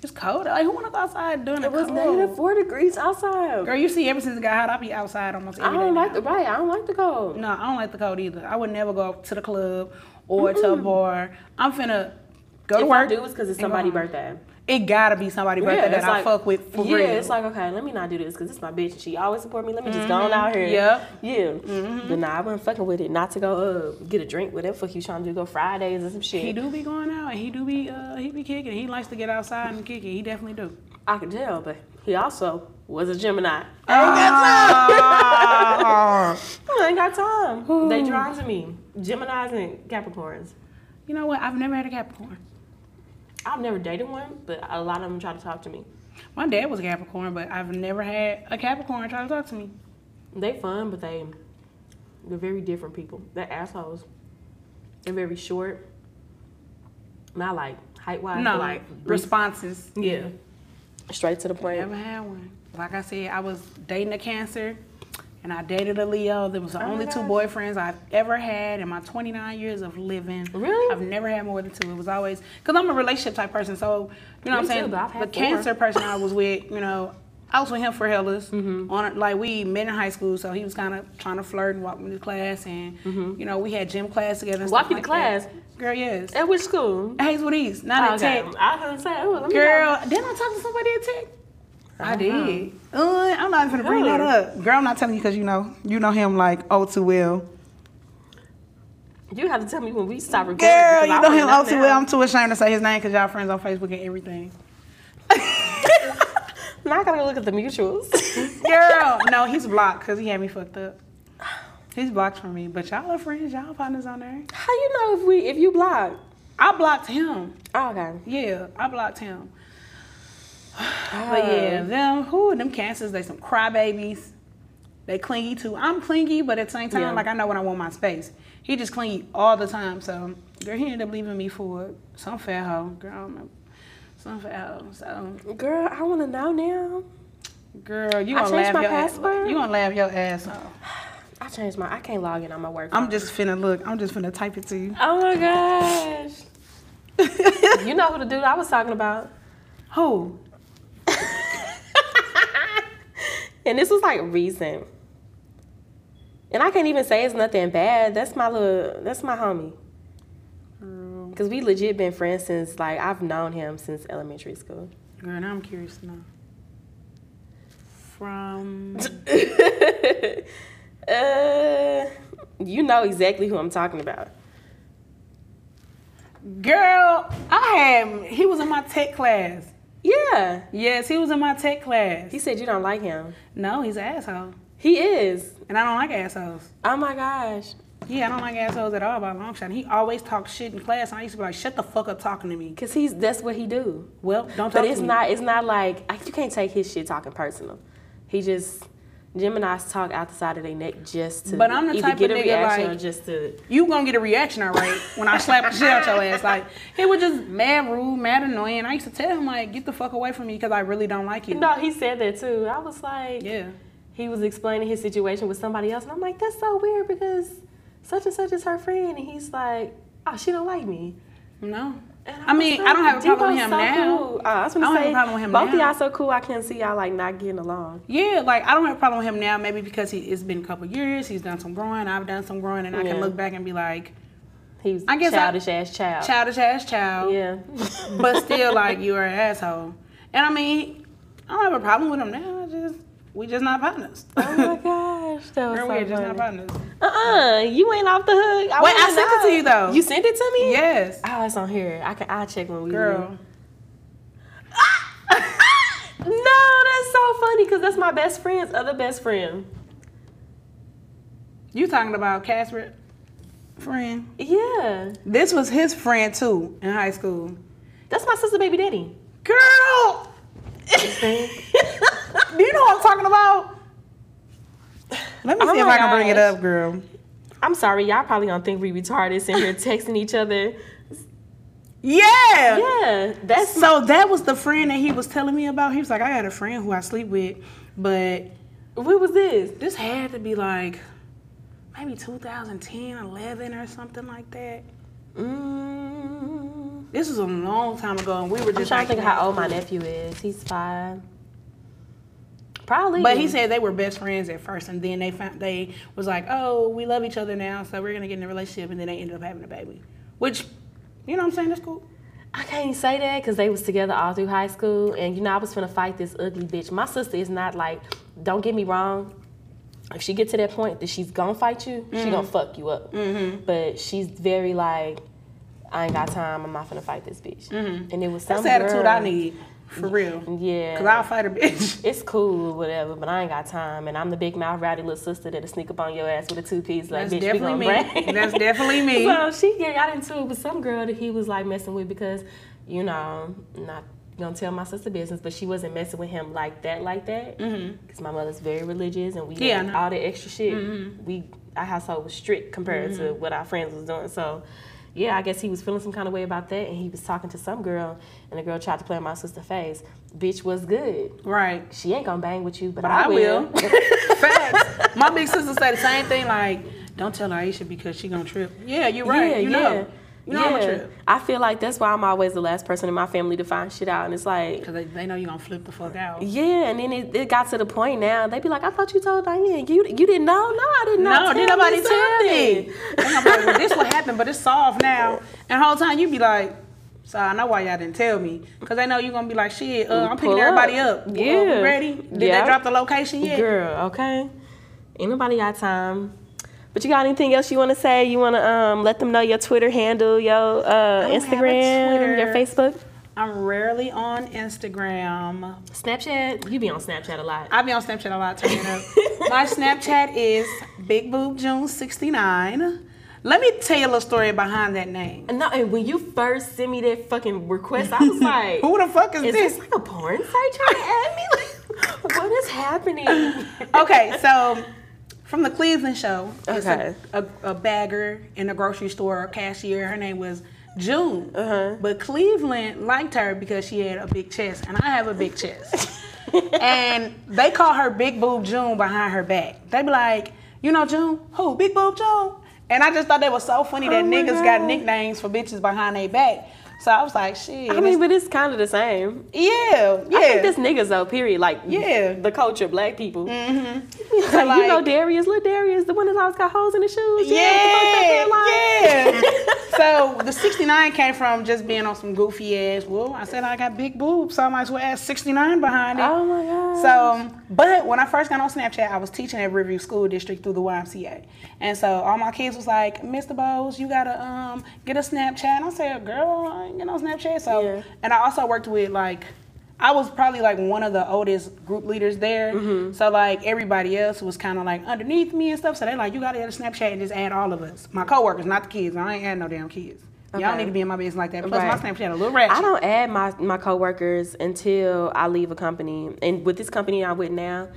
It's cold. Like who wanna go outside during the It was negative four degrees outside. Girl, you see, ever since it got hot, I be outside almost I don't like now. the right. I don't like the cold. No, I don't like the cold either. I would never go to the club or to a bar. I'm finna go to work. I do, it's because it's somebody's birthday. It gotta be somebody birthday that I like- fuck with for yeah, real. it's like okay, let me not do this because it's my bitch and she always support me. Let me just go on out here. Yep. Yeah. But nah, I wasn't fucking with it. Not to go uh, get a drink, whatever fuck you trying to do, go Fridays or some shit. he do be going out and he do be uh he be kicking. He likes to get outside and kick it. He definitely do. I could tell, but he also was a Gemini. Ah. I ain't got time. They drawn to me. Geminis and Capricorns. you know what? I've never had a Capricorn. I've never dated one, but a lot of them try to talk to me. My dad was a Capricorn, but I've never had a Capricorn try to talk to me. They fun, but they they're very different people. They're assholes. They're very short. Not like height wise, No, like responses. yeah, straight to the point. Never had one. Like I said, I was dating a Cancer, and I dated a Leo. There was the Oh only two boyfriends I've ever had in my 29 years of living. Really? I've never had more than two. It was always because I'm a relationship type person. So you know Me what I'm saying. too, but I've the. Cancer person I was with, you know. I was with him for hellas. Mm-hmm. On like we met in high school, so he was kind of trying to flirt and walk me to class, and you know we had gym class together. Mm-hmm. Walk you to like class? that. girl. Yes, At which school? Hazelwood East, not Oh, at okay. Tech. I was gonna say, oh, let me Girl, didn't I talk to somebody at Tech? I did. Uh, I'm not even gonna bring that up. Girl, I'm not telling you because you know you know him like oh too well. You have to tell me when we stop recording. Girl, you know him oh too well. I'm too ashamed to say his name because y'all friends on Facebook and everything. Now I gotta look at the mutuals. Girl, no, he's blocked because he had me fucked up. He's blocked from me, but y'all are friends. Y'all partners on there. How you know if we if you block? I blocked him. Oh, okay. Yeah, I blocked him. But yeah, them who them cancers, they some crybabies. They clingy too. I'm clingy, but at the same time, Yeah. like I know when I want my space. He just clingy all the time. So girl, he ended up leaving me for some fat hoe. Girl, I don't. Some fat hoe. So Girl, I wanna know now. girl, you gonna laugh my your password? ass. You gonna laugh your ass off. I changed my. I can't log in on my work. I'm just finna look. I'm just finna type it to you. Oh my gosh. you know who the dude I was talking about. Who? And this was like recent. And I can't even say it's nothing bad. That's my little, that's my homie. Cause we legit been friends since like I've known him since elementary school. girl, now I'm curious to know. From uh, you know exactly who I'm talking about. Girl, I had he was in my tech class. Yeah. Yes, he was in my tech class. He said you don't like him. No, he's an asshole. He is. And I don't like assholes. Oh my gosh. Yeah, I don't like assholes at all by a long shot. He always talks shit in class and I used to be like, shut the fuck up talking to me. Cause he's that's what he do. Well, don't talk But to it's me. not. It's not like I- you can't take his shit talking personal. He just Gemini's talk out the side of their neck just to But I'm the type get of a nigga, reaction or like- just to. You gonna get a reaction, all right, when I slap the shit out your ass. Like, he was just mad rude, mad annoying. I used to tell him, like, get the fuck away from me because I really don't like you. No, he said that too. I was like, Yeah. he was explaining his situation with somebody else, and I'm like, that's so weird because such and such is her friend, and he's like, oh, she don't like me. No. And I mean, was I don't have a problem with him so now. Cool. Uh, I was gonna I don't have a problem with him both of now. y'all so cool. I can see y'all like not getting along. Yeah, like I don't have a problem with him now. Maybe because he, it's been a couple years, he's done some growing. I've done some growing, and I can look back and be like, He was I guess I- childish ass child. childish ass child. Yeah. but still like you are an asshole. And I mean, I don't have a problem with him now. I just we just not partners. oh my gosh, that was Girl, so we're just not funny. partners. Uh-uh, you ain't off the hook. I Wait, I wanna sent it to you, though. You sent it to me? Yes, Oh, it's on here. I can. I'll check when we. girl. Ah! No, that's so funny because that's my best friend's other best friend. You talking about Casper friend? Yeah, This was his friend too in high school. that's my sister, baby daddy. Girl, do you know what I'm talking about? Let me Oh see if I can bring it up, girl. I'm sorry, y'all probably gonna think we retarded sitting here texting each other. Yeah. Yeah, that's So that was the friend that he was telling me about. He was like, I got a friend who I sleep with, but what was this? this had to be like maybe 2010, 11 or something like that. Mm, This was a long time ago, and we were I'm just trying to think how old my nephew is. He's five. Probably. But he said they were best friends at first, and then they found they was like, "Oh, we love each other now, so we're gonna get in a relationship," and then they ended up having a baby. Which, you know, what I'm saying that's cool. I can't even say that because they was together all through high school, and you know I was finna fight this ugly bitch. My sister is not like, don't get me wrong. If she get to that point that she's gonna fight you, she mm-hmm. gonna fuck you up. Mm-hmm. But she's very like, I ain't got time. I'm not finna fight this bitch. Mm-hmm. And it was some That's the attitude I need, for real. Yeah. Cause I'll fight a bitch. it's cool whatever, but I ain't got time. And I'm the big mouth rowdy little sister that'll sneak up on your ass with a two piece like, That's bitch, we definitely gonna me. bang. That's definitely me. so she got into it with some girl that he was like messing with because, you know, not gonna tell my sister business, but she wasn't messing with him like that, like that. Because my mother's very religious and we Mm-hmm. Yeah, all the extra shit. We our household was strict compared Mm-hmm. to what our friends was doing. So. Yeah, I guess he was feeling some kind of way about that, and he was talking to some girl, and the girl tried to play in my sister's face. Bitch was good. Right. She ain't gonna bang with you, but, But I, I will. will. Facts. My big sister said the same thing. Like, don't tell Aisha because she gonna trip. Yeah, you're right. Yeah, you yeah. know. You know I'm a yeah. trip. I feel like that's why I'm always the last person in my family to find shit out, and it's like, Cause they, they know you're gonna flip the fuck out. yeah. And then it, it got to the point now they'd be like, I thought you told Diane. You you didn't know? No, I didn't know. No, did nobody tell me? And I'm like, well, this what happened, but it's solved now. And the whole time you'd be like, so I know why y'all didn't tell me. Cause they know you're gonna be like, shit, uh, I'm picking Pull everybody up. up. Well, Yeah. ready? Did Yeah. they drop the location yet? Girl, okay. Ain't nobody got time. But you got anything else you want to say? You want to um, let them know your Twitter handle, your uh, Instagram, your Facebook, I'm rarely on Instagram. Snapchat. You be on Snapchat a lot. I be on Snapchat a lot, up. My Snapchat is Big Boob June 69. Let me tell you a little story behind that name. No, and when you first sent me that fucking request, I was like, Who the fuck is, Is this? this like a porn site trying to add me? Like, what is happening? okay, so from the Cleveland show, it's Okay. a, a, a bagger in a grocery store, a cashier. Her name was June. Uh-huh. But Cleveland liked her because she had a big chest, and I have a big chest. and they call her Big Boob June behind her back. They be like, you know June? Who? Big Boob June? And I just thought that was so funny that Oh niggas got nicknames for bitches behind their back. So I was like, shit. I mean, but it's kind of the same. yeah, yeah. I think this niggas though, period. Like, Yeah. the culture, of black people. Mm-hmm. So, you know Darius, little Darius, the one that always got holes in his shoes. Yeah, yeah. yeah. so the 69 came from just being on some goofy ass. Well, I said I got big boobs, so I might as well add 69 behind it. Oh my god. So, um, but when I first got on Snapchat, I was teaching at Riverview School District through the YMCA, and so all my kids was like, "Mr. Bowles, you gotta um get a Snapchat." And I said, "Girl, I ain't get no Snapchat." So, Yeah. and I also worked with like. I was probably like one of the oldest group leaders there. Mm-hmm. So like everybody else was kind of like underneath me and stuff. So they like, you gotta get a Snapchat and just add all of us. My coworkers, not the kids. I ain't add no damn kids. Y'all Okay. need to be in my business like that. Plus Right. my Snapchat a little ratchet. I don't add my my coworkers until I leave a company. And with this company I'm with now,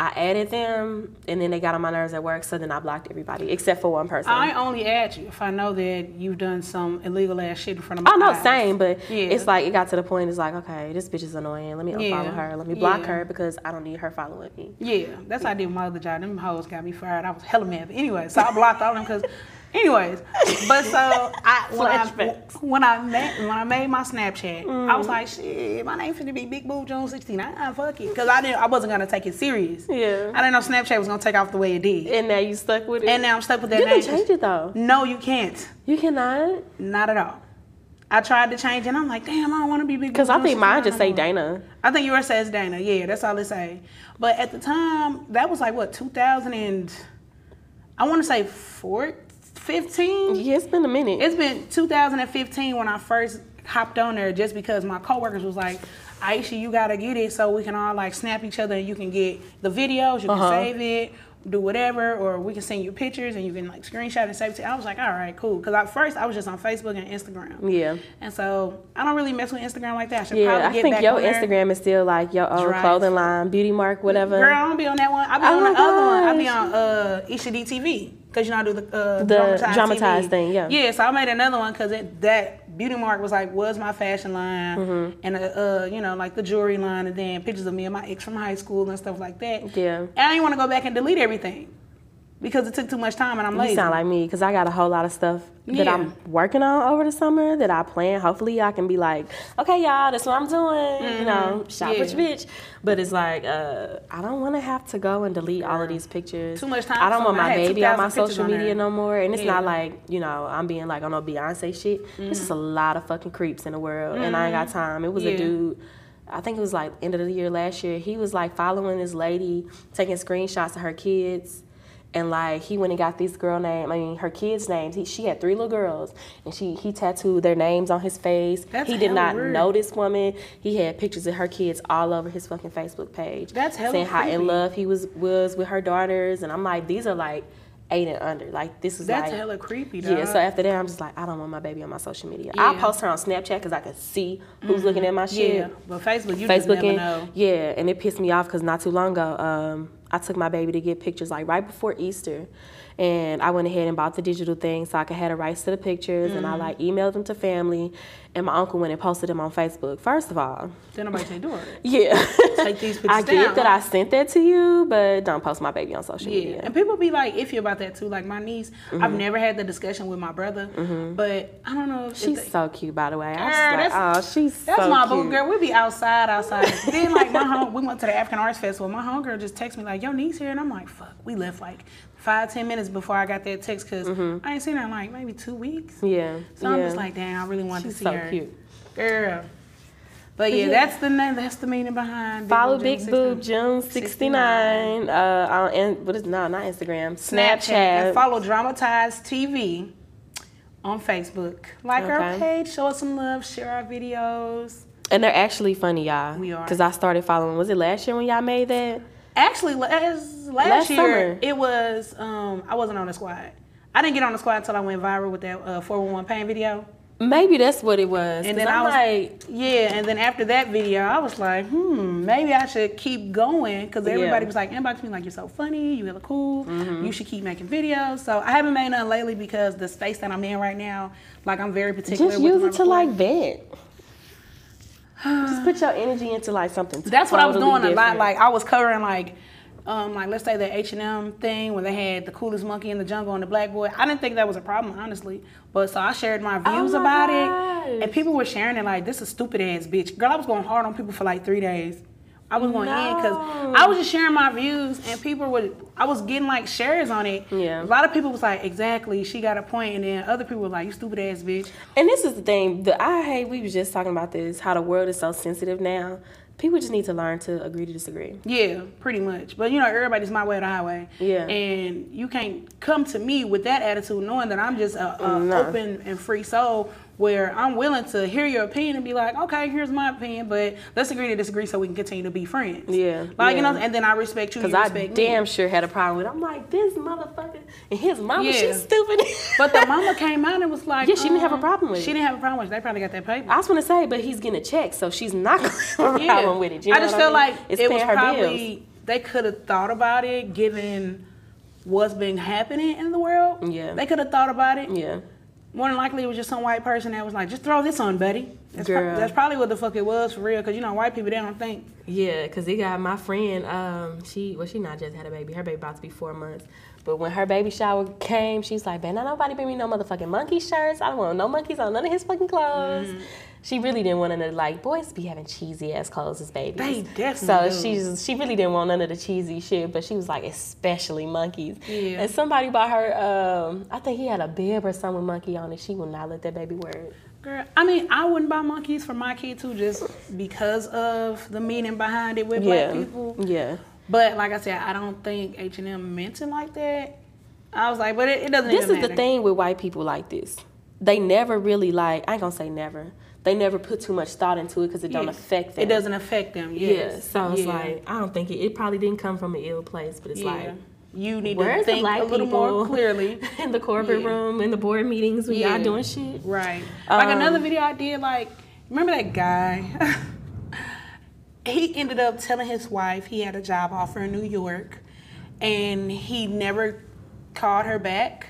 I added them, and then they got on my nerves at work. So then I blocked everybody except for one person. I only add you if I know that you've done some illegal ass shit in front of my Oh no, eyes. same, but Yeah. it's like it got to the point. It's like, okay, this bitch is annoying. Let me unfollow Yeah. her. Let me block Yeah. her because I don't need her following me. Yeah, that's how I did my other job. Them hoes got me fired. I was hella mad. But anyway, so I blocked all them because, anyways. But so I when I when I met when I made my Snapchat, I Mm. was like, shit, my name finna be Big Boo Jones 69. Fuck it, because I didn't I wasn't gonna take it serious. Yeah. I didn't know Snapchat was gonna take off the way it did. And now you stuck with it. And now I'm stuck with that you name. can change it though. No, you can't. You cannot. Not at all. I tried to change it. and I'm like, damn, I don't want to be Big Boo Because I think mine just say. Dana. I think yours says Dana. Yeah, that's all it say. But at the time, that was like what 2000 and I want to say 4, 15. Yeah, it's been a minute. It's been 2015 when I first hopped on there, just because my coworkers was like, Aisha, you gotta get it so we can all like snap each other and you can get the videos, you can Uh-huh. save it, do whatever, or we can send you pictures and you can like screenshot and save it. I was like, all right, cool. Because at first I was just on Facebook and Instagram. yeah. And so I don't really mess with Instagram like that. I should Yeah, probably I think back your. Instagram is still like your old Dry clothing line, beauty mark, whatever. Girl, I don't be on that one. I be Oh on the other one. I be on uh Aisha DTV because you know I do the uh, The dramatized, thing, yeah. Yeah, so I made another one because that beauty mark was like was my fashion line Mm-hmm. and uh, uh you know like the jewelry line and then pictures of me and my ex from high school and stuff like that. Yeah. And I didn't want to go back and delete everything. Because it took too much time and I'm late. You lazy. sound like me because I got a whole lot of stuff that I'm working on over the summer that I plan. Hopefully, I can be like, okay, y'all, that's what I'm doing. You know, shop with Mm-hmm. Yeah. your bitch. But it's like, uh, I don't want to have to go and delete all of these pictures. Too much time I don't want my baby on my social on media no more. And it's Yeah. not like, you know, I'm being like on no Beyonce shit. It's just a lot of fucking creeps in the world. And I ain't got time. It was Mm-hmm. Yeah. a dude. I think it was like end of the year last year. He was like following this lady, taking screenshots of her kids, and like he went and got this girl name. I mean, her kids' names. He, she had three little girls, and she he tattooed their names on his face. That's he did not weird. know this woman. He had pictures of her kids all over his fucking Facebook page. That's hella saying how in creepy. love he was was with her daughters, and I'm like, these are like eight and under. Like this is That's like hella creepy, dog. yeah, so after that, I'm just like, I don't want my baby on my social media. I'll post her on Snapchat because I can see who's looking at my shit. yeah, but Facebook, you just never and know. yeah, and it pissed me off because not too long ago, um, I took my baby to get pictures like right before Easter, and I went ahead and bought the digital thing so I could have the rights to the pictures, and I Mm-hmm. like emailed them to family, and my uncle went and posted them on Facebook. First of all, Then nobody say do it. yeah, Take these pictures I get down, that? I sent that to you, but don't post my baby on social Yeah, media. and people be like iffy about that too. Like my niece, Mm-hmm. I've never had the discussion with my brother, but I don't know if She's if so cute, by the way. I Girl, like, oh, she's That's so my cute. boo girl. We be outside, outside. then like my home, we went to the African Arts Festival. My homegirl just texted me like, "Your niece here," and I'm like, "Fuck." We left like five, ten minutes before I got that text because I ain't seen her in like maybe two weeks. Yeah, So I'm Mm-hmm. just like, damn, I really wanted she's to see so her, cute. girl. But yeah, yeah. that's the name. That's the meaning behind. Follow Big Big Boob Boob June June 69 uh, on and what is no not Instagram Snapchat. Snapchat. And follow Dramatized TV on Facebook. Like our page, show us some love, share our videos. And they're actually funny, y'all. We are. Because I started following. Was it last year when y'all made that? Actually, last, last, Last year summer. it was. Um, I wasn't on the squad. I didn't get on the squad until I went viral with that uh, 411 pain video. Maybe that's what it was. And then I'm I was like, yeah, and then after that video, I was like, hmm, maybe I should keep going because everybody Yeah. Mm-hmm. was like, inbox me like you're so funny, you hella cool, you should keep making videos. So I haven't made none lately because the space that I'm in right now, like I'm very particular. just with use it to like recording. Just put your energy into like something. That's what I was totally doing a lot. Like I was covering like, um, like let's say the H and M thing when they had the coolest monkey in the jungle and the black boy. I didn't think that was a problem, honestly. But so I shared my views Oh my about it, and people were sharing it like this is stupid ass bitch. Girl, I was going hard on people for like three days. I was going in because I was just sharing my views, and people were. I was getting like shares on it. Yeah. A lot of people was like, exactly, she got a point, and then other people were like, you stupid ass bitch. And this is the thing that I hate. We was just talking about this. How the world is so sensitive now. People just need to learn to agree to disagree. Yeah, pretty much. But you know, everybody's my way or the highway. Yeah. And you can't come to me with that attitude, knowing that I'm just a, a No. open and free soul, where I'm willing to hear your opinion and be like, okay, here's my opinion, but let's agree to disagree so we can continue to be friends. Yeah, Like you know, and then I respect you. Because I damn me. sure had a problem with. it. I'm like this motherfucker and his mama. Yeah. She's stupid. But the mama came out and was like, Yeah, she didn't have a um, problem with She it. She didn't have a problem with it. They probably got that paper. I was gonna say, but he's getting a check, so she's not gonna have a Yeah. problem with it. You I just feel mean? like it's it was her probably bills. they could have thought about it given what's been happening in the world. Yeah. They could have thought about it. Yeah, More than likely, it was just some white person that was like, just throw this on, buddy. That's, pro- that's probably what the fuck it was for real. Because, you know, white people, they don't think. yeah, because they got my friend. Um, she well, she not just had a baby. Her baby about to be four months. But when her baby shower came, she's like, "Man, not nobody bring me no motherfucking monkey shirts. I don't want no monkeys on none of his fucking clothes." Mm-hmm. She really didn't want none of the, like boys be having cheesy ass clothes as babies. They definitely So do. she's she really didn't want none of the cheesy shit, but she was like, especially monkeys. Yeah. And somebody bought her, um, I think he had a bib or something with monkey on it. She will not let that baby wear it. Girl, I mean, I wouldn't buy monkeys for my kid too, just because of the meaning behind it with Yeah. black people. Yeah. But like I said, I don't think H and M meant it like that. I was like, but it, it doesn't. This is the thing with white people like this. They never really like. I ain't gonna say never. They never put too much thought into it because it don't affect them. It doesn't affect them. Yeah. Yes. So it's Yeah. like I don't think it. It probably didn't come from an ill place, but it's Yeah. like. You need Where's to think a little more clearly. in the corporate Yeah. room in the board meetings when Yeah. y'all doing shit? Right. Like Um, another video I did, like, remember that guy? he ended up telling his wife he had a job offer in New York and he never called her back.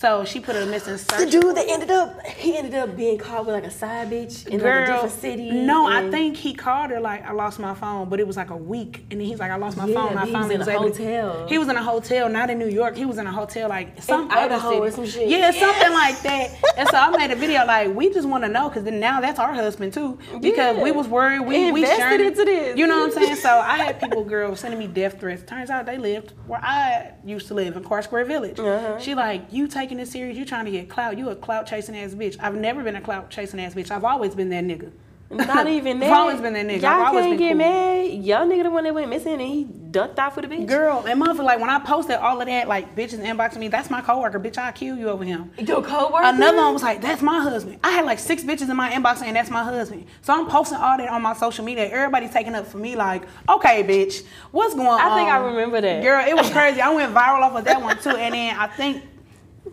So she put a missing The search. dude that ended up, he ended up being caught with like a side bitch in like a different city. no, I think he called her like I lost my phone, but it was like a week, and then he's like I lost my Yeah, phone. My he phone was in a able to- hotel. he was in a hotel, not in New York. He was in a hotel like some other Idaho city. or some shit. Yeah, something like that. And so I made a video like we just want to know because then now that's our husband too because Yeah. we was worried we we Invested into this. You know what I'm saying? So I had people, girls, sending me death threats. Turns out they lived where I used to live in Carr Square Village. Uh-huh. She like you taking this serious? You trying to get clout? You a clout chasing ass bitch? I've never been a clout chasing ass bitch. I've always been that nigga. Not even that. I've always been that nigga. I've Y'all always can't been get cool. mad. Y'all nigga the one that went missing and he ducked off with a bitch. Girl, and motherfucker, like when I posted all of that, like bitches inboxing me, that's my coworker, bitch. I'll kill you over him. Your coworker. Another one was like, that's my husband. I had like six bitches in my inbox saying that's my husband. So I'm posting all that on my social media. Everybody's taking up for me, like, okay, bitch, what's going on? I think I remember that. Girl, it was crazy. I went viral off of that one too. And then I think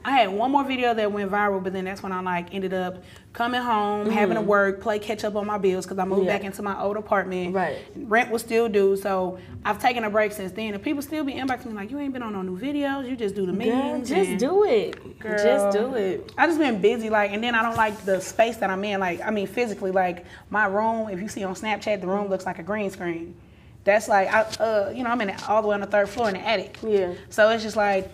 I had one more video that went viral, but then that's when I like ended up coming home, having to work, play catch up on my bills because I moved Mm-hmm. Yeah. back into my old apartment. Right. Rent was still due, so I've taken a break since then. And people still be inboxing me like, you ain't been on no new videos. You just do the Girl, memes. just and- do it. Girl. Just do it. I just been busy, like, and then I don't like the space that I'm in. Like, I mean, physically, like my room. If you see on Snapchat, the room looks like a green screen. That's like, I, uh, you know, I'm in all the way on the third floor in the attic. Yeah. So it's just like,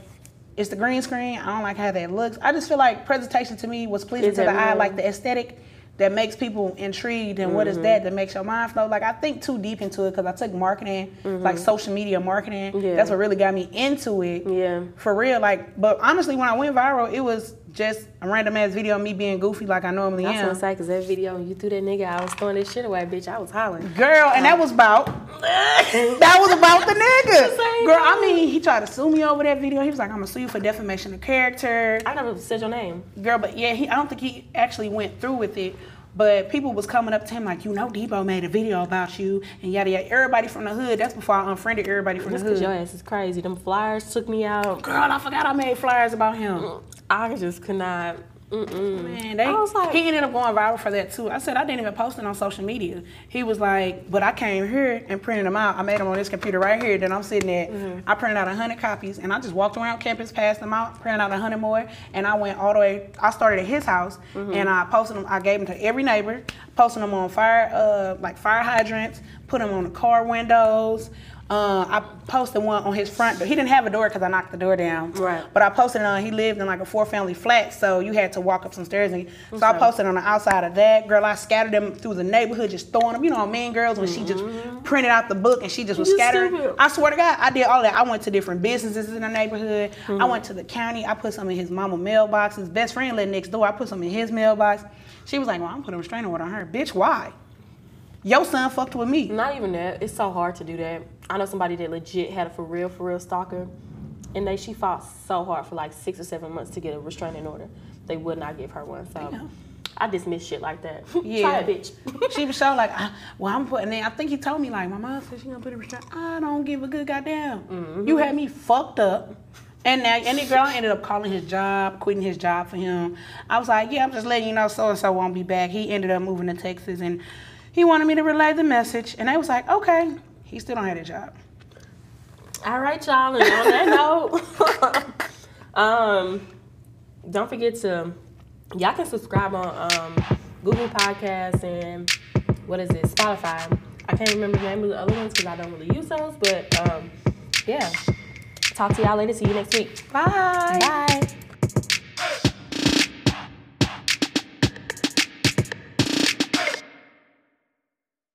it's the green screen. I don't like how that looks. I just feel like presentation to me was pleasing Is to the eye, like the aesthetic that makes people intrigued. And what is Mm-hmm. that that makes your mind flow? Like I think too deep into it because I took marketing, like social media marketing. Mm-hmm. Yeah. That's what really got me into it Yeah. for real. Like, but honestly, when I went viral, it was just a random ass video of me being goofy like I normally am. I was gonna am. say, cause that video you threw that nigga, I was throwing this shit away, bitch. I was hollering. Girl, and that was about that was about the nigga. Girl, I mean, he tried to sue me over that video. He was like, "I'm gonna sue you for defamation of character." I never said your name. Girl, but yeah, he, I don't think he actually went through with it. But people was coming up to him like, you know, Debo made a video about you and yada yada. Everybody from the hood. That's before I unfriended everybody from Just the hood. your ass is crazy. Them flyers took me out. Girl, I forgot I made flyers about him. Mm, I just could not. Mm-mm. Man, they, I was like- he ended up going viral for that too. I said I didn't even post it on social media. He was like, but I came here and printed them out. I made them on this computer right here that I'm sitting at. Mm-hmm. I printed out hundred copies and I just walked around campus, passed them out, printed out hundred more, and I went all the way. I started at his house Mm-hmm. and I posted them. I gave them to every neighbor, posted them on fire, uh, like fire hydrants, put them on the car windows. Uh, I posted one on his front door. He didn't have a door because I knocked the door down. Right. But I posted it on. He lived in like a four family flat, so you had to walk up some stairs. And so I posted on the outside of that. Girl, I scattered them through the neighborhood, just throwing them. You know, Mean Girls when she just printed out the book and she just was You scattering. stupid. I swear to God, I did all that. I went to different businesses in the neighborhood. I went to the county. I put some in his mama mailboxes. Best friend lived next door. I put some in his mailbox. She was like, "Well, I'm putting a restraining order on her, bitch. Why? Your son fucked with me." Not even that. It's so hard to do that. I know somebody that legit had a for real, for real stalker, and they she fought so hard for like six or seven months to get a restraining order. They would not give her one. So Damn. I dismiss shit like that. Yeah. It, bitch. she was so like, I, well, I'm putting. And I think he told me like, my mom said she gonna put a restraint. I don't give a good goddamn. Mm-hmm. You had me fucked up. And now, and the girl ended up calling his job, quitting his job for him. I was like, yeah, I'm just letting you know, so and so won't be back. He ended up moving to Texas, and he wanted me to relay the message. And I was like, okay, he still don't have a job. All right, y'all. And on that note, um, don't forget to y'all can subscribe on um, Google Podcasts and what is it, Spotify. I can't remember the name of the other ones because I don't really use those. But um, yeah, talk to y'all later. See you next week. Bye. Bye.